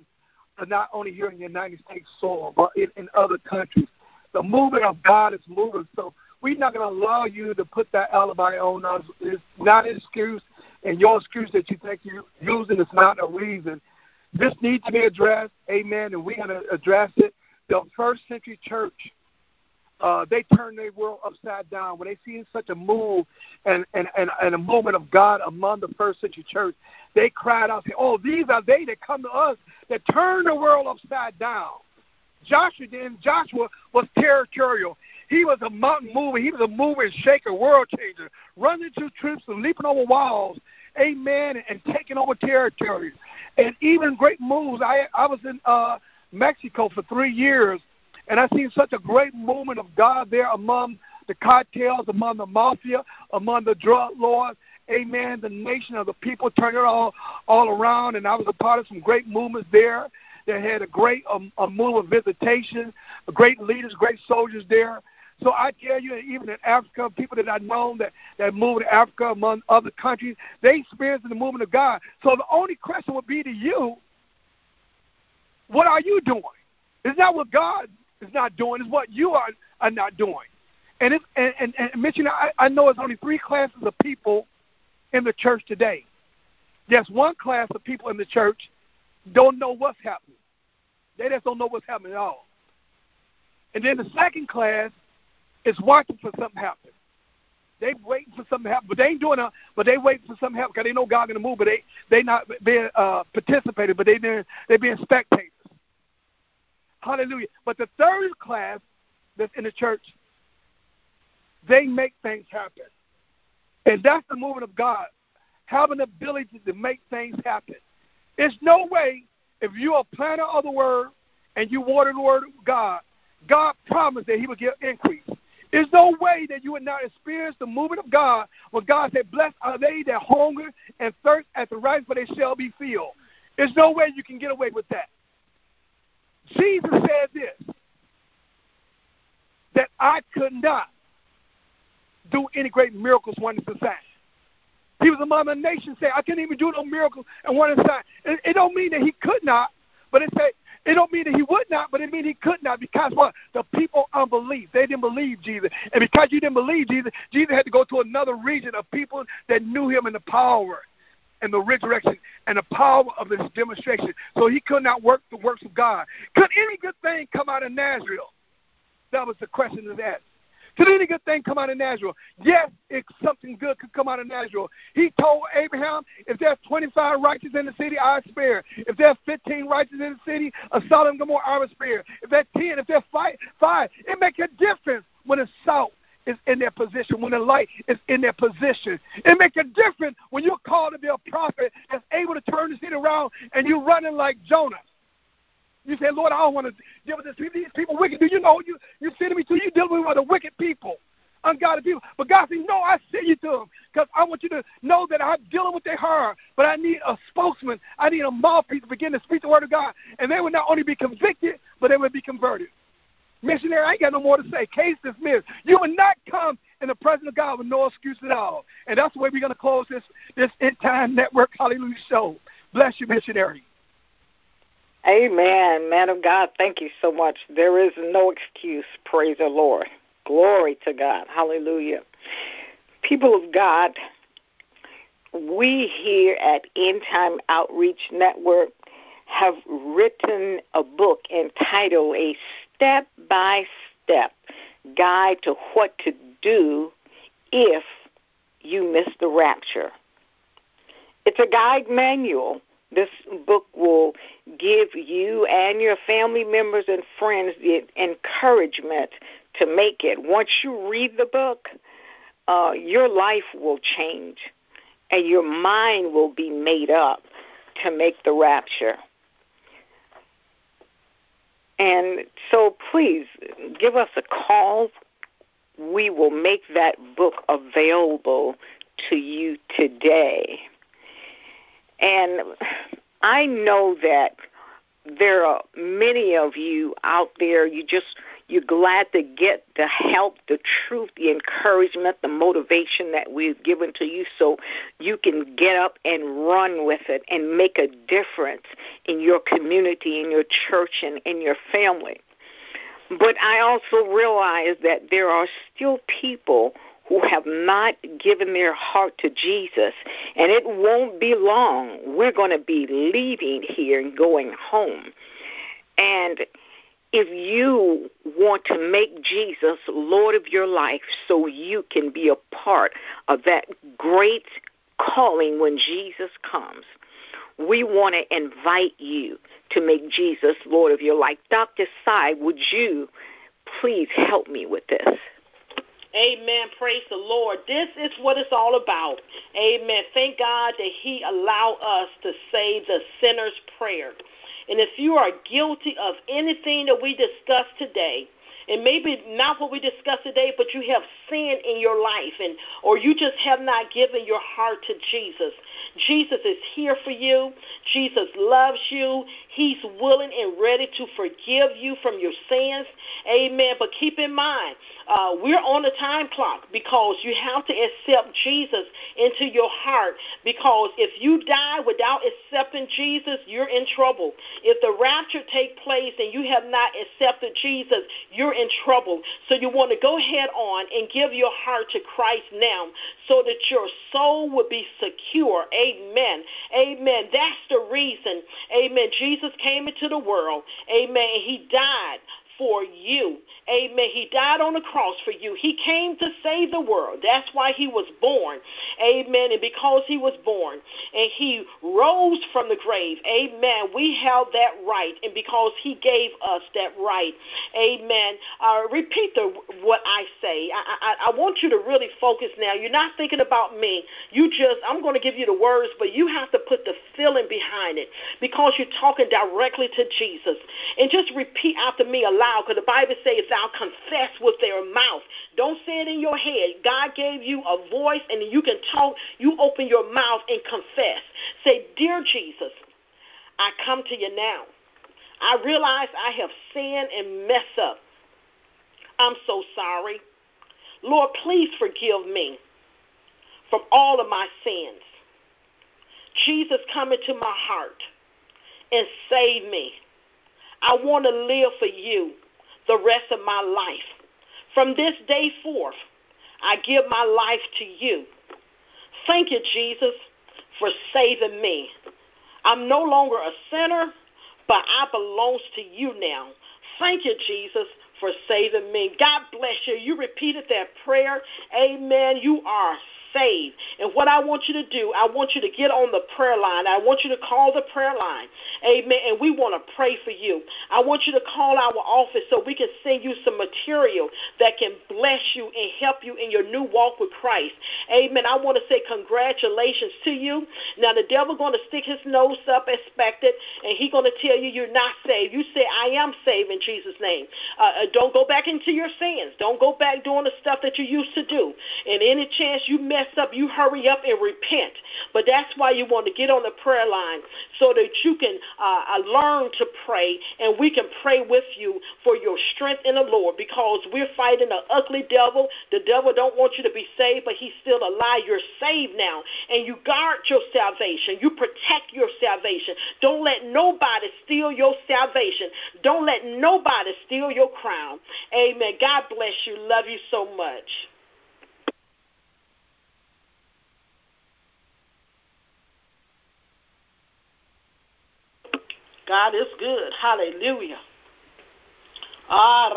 C: not only here in the United States soil, but in, in other countries. the movement of God is moving. So we're not going to allow you to put that alibi on us. It's not an excuse, and your excuse that you think you're using is not a reason. This needs to be addressed, amen, and we're going to address it. The first century church, uh, they turned their world upside down when they seen such a move and, and, and, and a movement of God among the first century church. They cried out, saying, "Oh, these are they that come to us that turn the world upside down." Joshua then Joshua was territorial. He was a mountain mover. He was a mover and shaker, world changer, running through troops and leaping over walls. Amen. And taking over territories. And even great moves. I I was in uh, Mexico for three years, and I seen such a great movement of God there among the cartels, among the mafia, among the drug lords. Amen. The nation of the people turned it all all around, and I was a part of some great movements there. They had a great um, a move of visitation, great leaders, great soldiers there. So I tell you, even in Africa, people that I've known that, that moved to Africa among other countries, they experienced the movement of God. So the only question would be to you, what are you doing? Is that what God is not doing, it's what you are, are not doing. And, it, and, and, and Mitch, I, I know it's only three classes of people in the church today. There's one class of people in the church don't know what's happening. They just don't know what's happening at all. And then the second class is watching for something happen. They waiting for something to happen, but they ain't doing it. But they waiting for something to happen because they know God gonna move. But they they not being uh, participating, but they they being spectators. Hallelujah. But the third class that's in the church, they make things happen, and that's the movement of God, having the ability to make things happen. There's no way if you're a planter of the word and you water the word of God, God promised that He would give increase. There's no way that you would not experience the movement of God when God said, Blessed are they that hunger and thirst at the right, for they shall be filled. There's no way you can get away with that. Jesus said this that I could not do any great miracles, wonders, and signs. He was among the nations saying, I couldn't even do no miracles and one sign. It, it don't mean that he could not, but it said it don't mean that he would not, but it means he could not because what? The people unbelief. They didn't believe Jesus. And because you didn't believe Jesus, Jesus had to go to another region of people that knew him in the power and the resurrection and the power of this demonstration. So he could not work the works of God. Could any good thing come out of Nazareth? That was the question that asked. Could any good thing come out of Nazareth? Yes, if something good could come out of Nazareth. He told Abraham, if there's 25 righteous in the city, I spare. If there's 15 righteous in the city, a Sodom and Gomorrah, I spare. If there's 10, if there's five, five, it makes a difference when it's salt is in their position, when the light is in their position. It makes a difference when you're called to be a prophet that's able to turn the city around and you're running like Jonah. You say, Lord, I don't want to deal with this. These people wicked. Do you know you you sending me to? You dealing with the wicked people, ungodly people. But God said, No, I send you to them because I want you to know that I'm dealing with their heart. But I need a spokesman. I need a mouthpiece to begin to speak the word of God, and they would not only be convicted, but they would be converted. Missionary, I ain't got no more to say. Case dismissed. You will not come in the presence of God with no excuse at all. And that's the way we're going to close this this end time network hallelujah show. Bless you, missionary.
B: Amen. Man of God, thank you so much. There is no excuse. Praise the Lord. Glory to God. Hallelujah. People of God, we here at End Time Outreach Network have written a book entitled A Step by Step Guide to What to Do If You Miss the Rapture. It's a guide manual this book will give you and your family members and friends the encouragement to make it. Once you read the book, uh, your life will change and your mind will be made up to make the rapture. And so please give us a call. We will make that book available to you today. And I know that there are many of you out there, you just you're glad to get the help, the truth, the encouragement, the motivation that we've given to you so you can get up and run with it and make a difference in your community, in your church, and in your family. But I also realize that there are still people who have not given their heart to Jesus. And it won't be long. We're going to be leaving here and going home. And if you want to make Jesus Lord of your life so you can be a part of that great calling when Jesus comes, we want to invite you to make Jesus Lord of your life. Dr. Sy, would you please help me with this?
A: Amen. Praise the Lord. This is what it's all about. Amen. Thank God that He allowed us to say the sinner's prayer. And if you are guilty of anything that we discussed today, and maybe not what we discussed today, but you have sin in your life, and or you just have not given your heart to Jesus. Jesus is here for you. Jesus loves you. He's willing and ready to forgive you from your sins. Amen. But keep in mind, uh, we're on a time clock because you have to accept Jesus into your heart. Because if you die without accepting Jesus, you're in trouble. If the rapture take place and you have not accepted Jesus, you're in trouble. So you want to go ahead on and give your heart to Christ now so that your soul will be secure. Amen. Amen. That's the reason. Amen. Jesus came into the world. Amen. He died for you. Amen. He died on the cross for you. He came to save the world. That's why he was born. Amen. And because he was born and he rose from the grave, amen, we have that right. And because he gave us that right, amen. Uh, repeat the, what I say. I, I, I want you to really focus now. You're not thinking about me. You just, I'm going to give you the words, but you have to put the feeling behind it because you're talking directly to Jesus. And just repeat after me because the Bible says thou confess with their mouth. Don't say it in your head. God gave you a voice and you can talk. You open your mouth and confess. Say, Dear Jesus, I come to you now. I realize I have sinned and messed up. I'm so sorry. Lord, please forgive me from all of my sins. Jesus, come into my heart and save me. I want to live for you the rest of my life. From this day forth, I give my life to you. Thank you, Jesus, for saving me. I'm no longer a sinner, but I belong to you now. Thank you, Jesus, for saving me. God bless you. You repeated that prayer. Amen. You are saved. And what I want you to do, I want you to get on the prayer line. I want you to call the prayer line. Amen. And we want to pray for you. I want you to call our office so we can send you some material that can bless you and help you in your new walk with Christ. Amen. I want to say congratulations to you. Now the devil going to stick his nose up, expected, and he going to tell you you're not saved. You say, I am saved in Jesus' name. Uh, uh, don't go back into your sins. Don't go back doing the stuff that you used to do. And any chance you mess up, you hurry up and repent. But that's why you want to get on the prayer line so that you can uh, uh, learn to pray and we can pray with you for your strength in the Lord because we're fighting an ugly devil. The devil don't want you to be saved, but he's still a lie. You're saved now. And you guard your salvation. You protect your salvation. Don't let nobody steal your salvation. Don't let nobody steal your crown. Amen. God bless you. Love you so much. God is good. Hallelujah. Ah,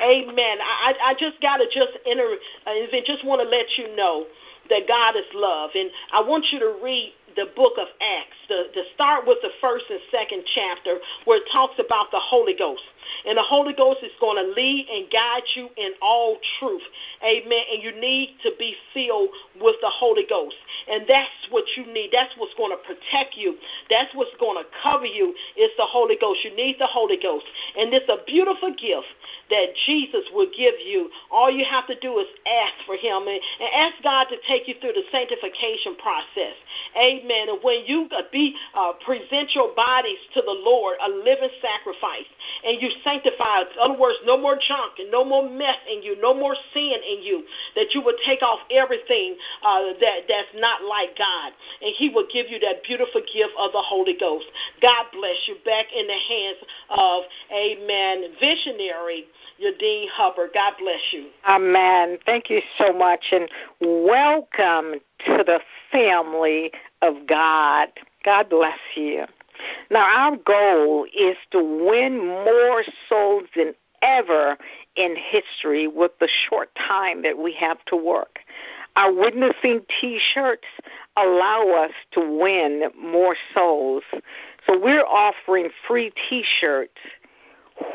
A: Amen. I, I just got to just enter, uh, just want to let you know that God is love. And I want you to read the book of Acts, to, to start with the first and second chapter, where it talks about the Holy Ghost. And the Holy Ghost is going to lead and guide you in all truth. Amen. And you need to be filled with the Holy Ghost. And that's what you need. That's what's going to protect you. That's what's going to cover you. It's the Holy Ghost. You need the Holy Ghost. And it's a beautiful gift that Jesus will give you. All you have to do is ask for him and, and ask God to take you through the sanctification process. Amen amen, And when you be uh, present your bodies to the Lord, a living sacrifice, and you sanctify, in other words, no more junk and no more mess in you, no more sin in you, that you would take off everything uh, that that's not like God, and He will give you that beautiful gift of the Holy Ghost. God bless you. Back in the hands of, Amen, visionary Yadine Hubbard. God bless you.
B: Amen. Thank you so much, and welcome to the family of God. God bless you. Now, our goal is to win more souls than ever in history with the short time that we have to work. Our witnessing t shirts allow us to win more souls. So we're offering free t shirts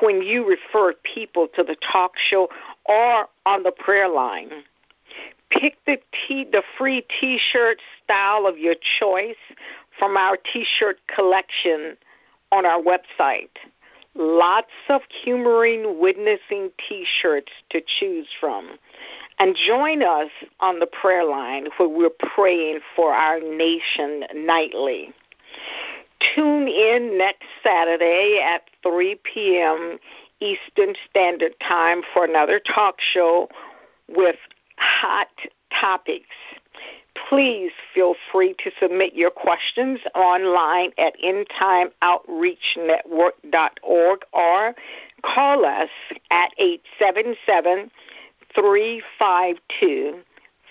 B: when you refer people to the talk show or on the prayer line. Pick the t the free t-shirt style of your choice from our t-shirt collection on our website. Lots of humoring witnessing t-shirts to choose from. And join us on the prayer line where we're praying for our nation nightly. Tune in next Saturday at 3 p.m. Eastern Standard Time for another talk show with hot topics. Please feel free to submit your questions online at endtimeoutreachnetwork.org or call us at 877 352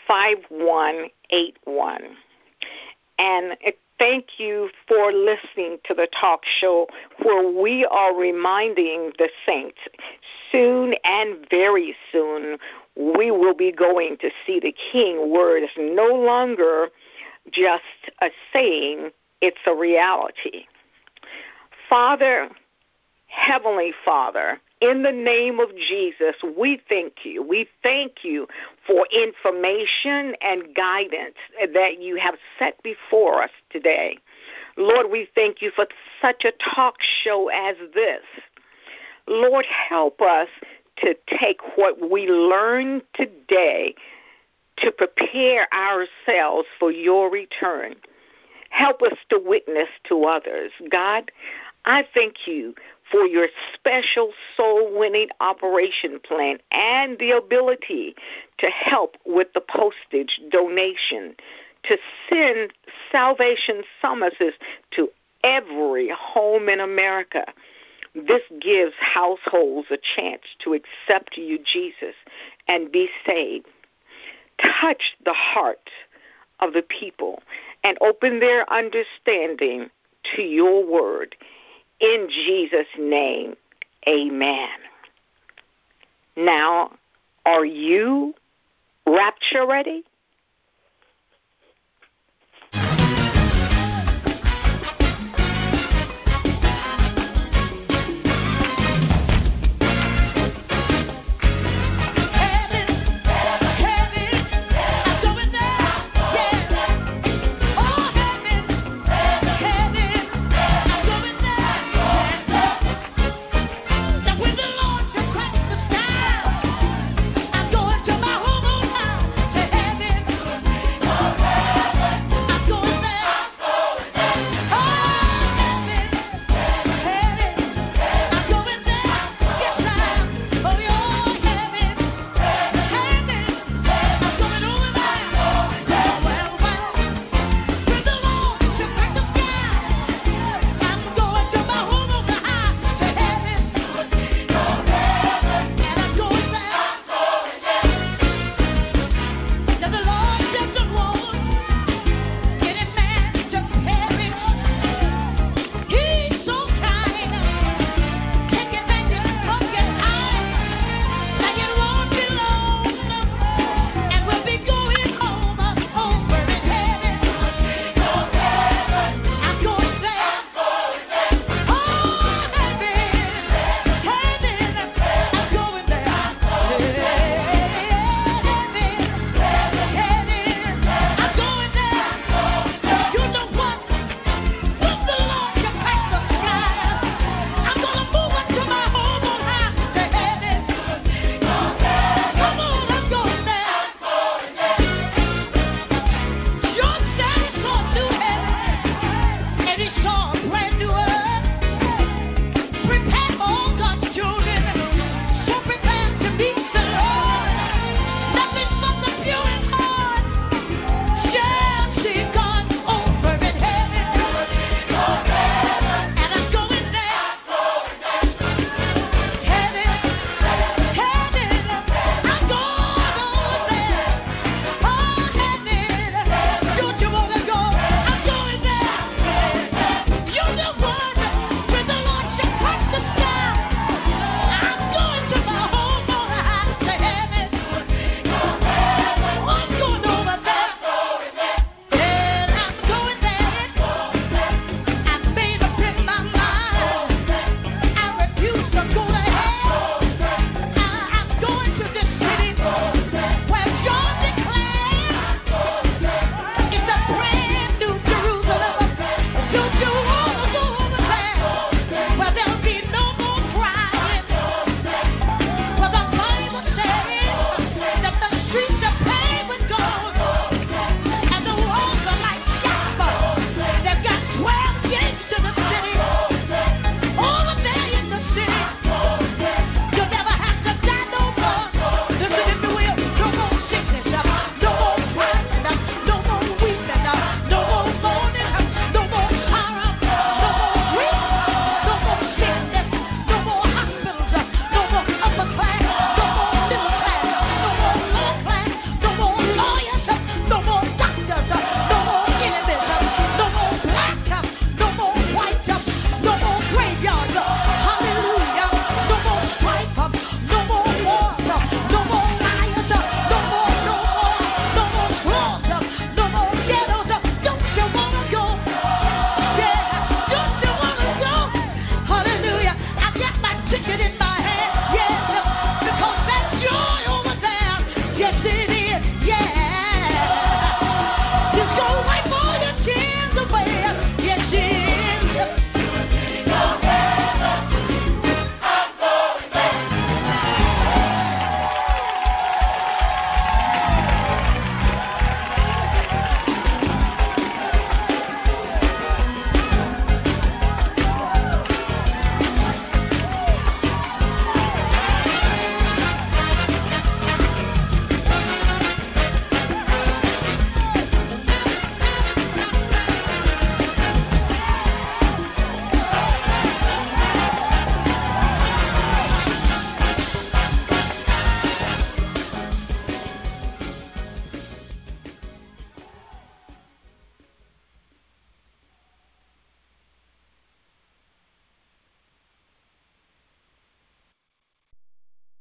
B: 5181. And uh, thank you for listening to the talk show where we are reminding the saints soon and very soon we will be going to see the King, where it is no longer just a saying, it's a reality. Father, Heavenly Father, in the name of Jesus, we thank you. We thank you for information and guidance that you have set before us today. Lord, we thank you for such a talk show as this. Lord, help us to take what we learned today to prepare ourselves for your return. Help us to witness to others. God, I thank you for your special soul winning operation plan and the ability to help with the postage donation, to send salvation summonses to every home in America. This gives households a chance to accept you, Jesus, and be saved. Touch the heart of the people and open their understanding to your word. In Jesus' name, amen. Now, are you rapture ready?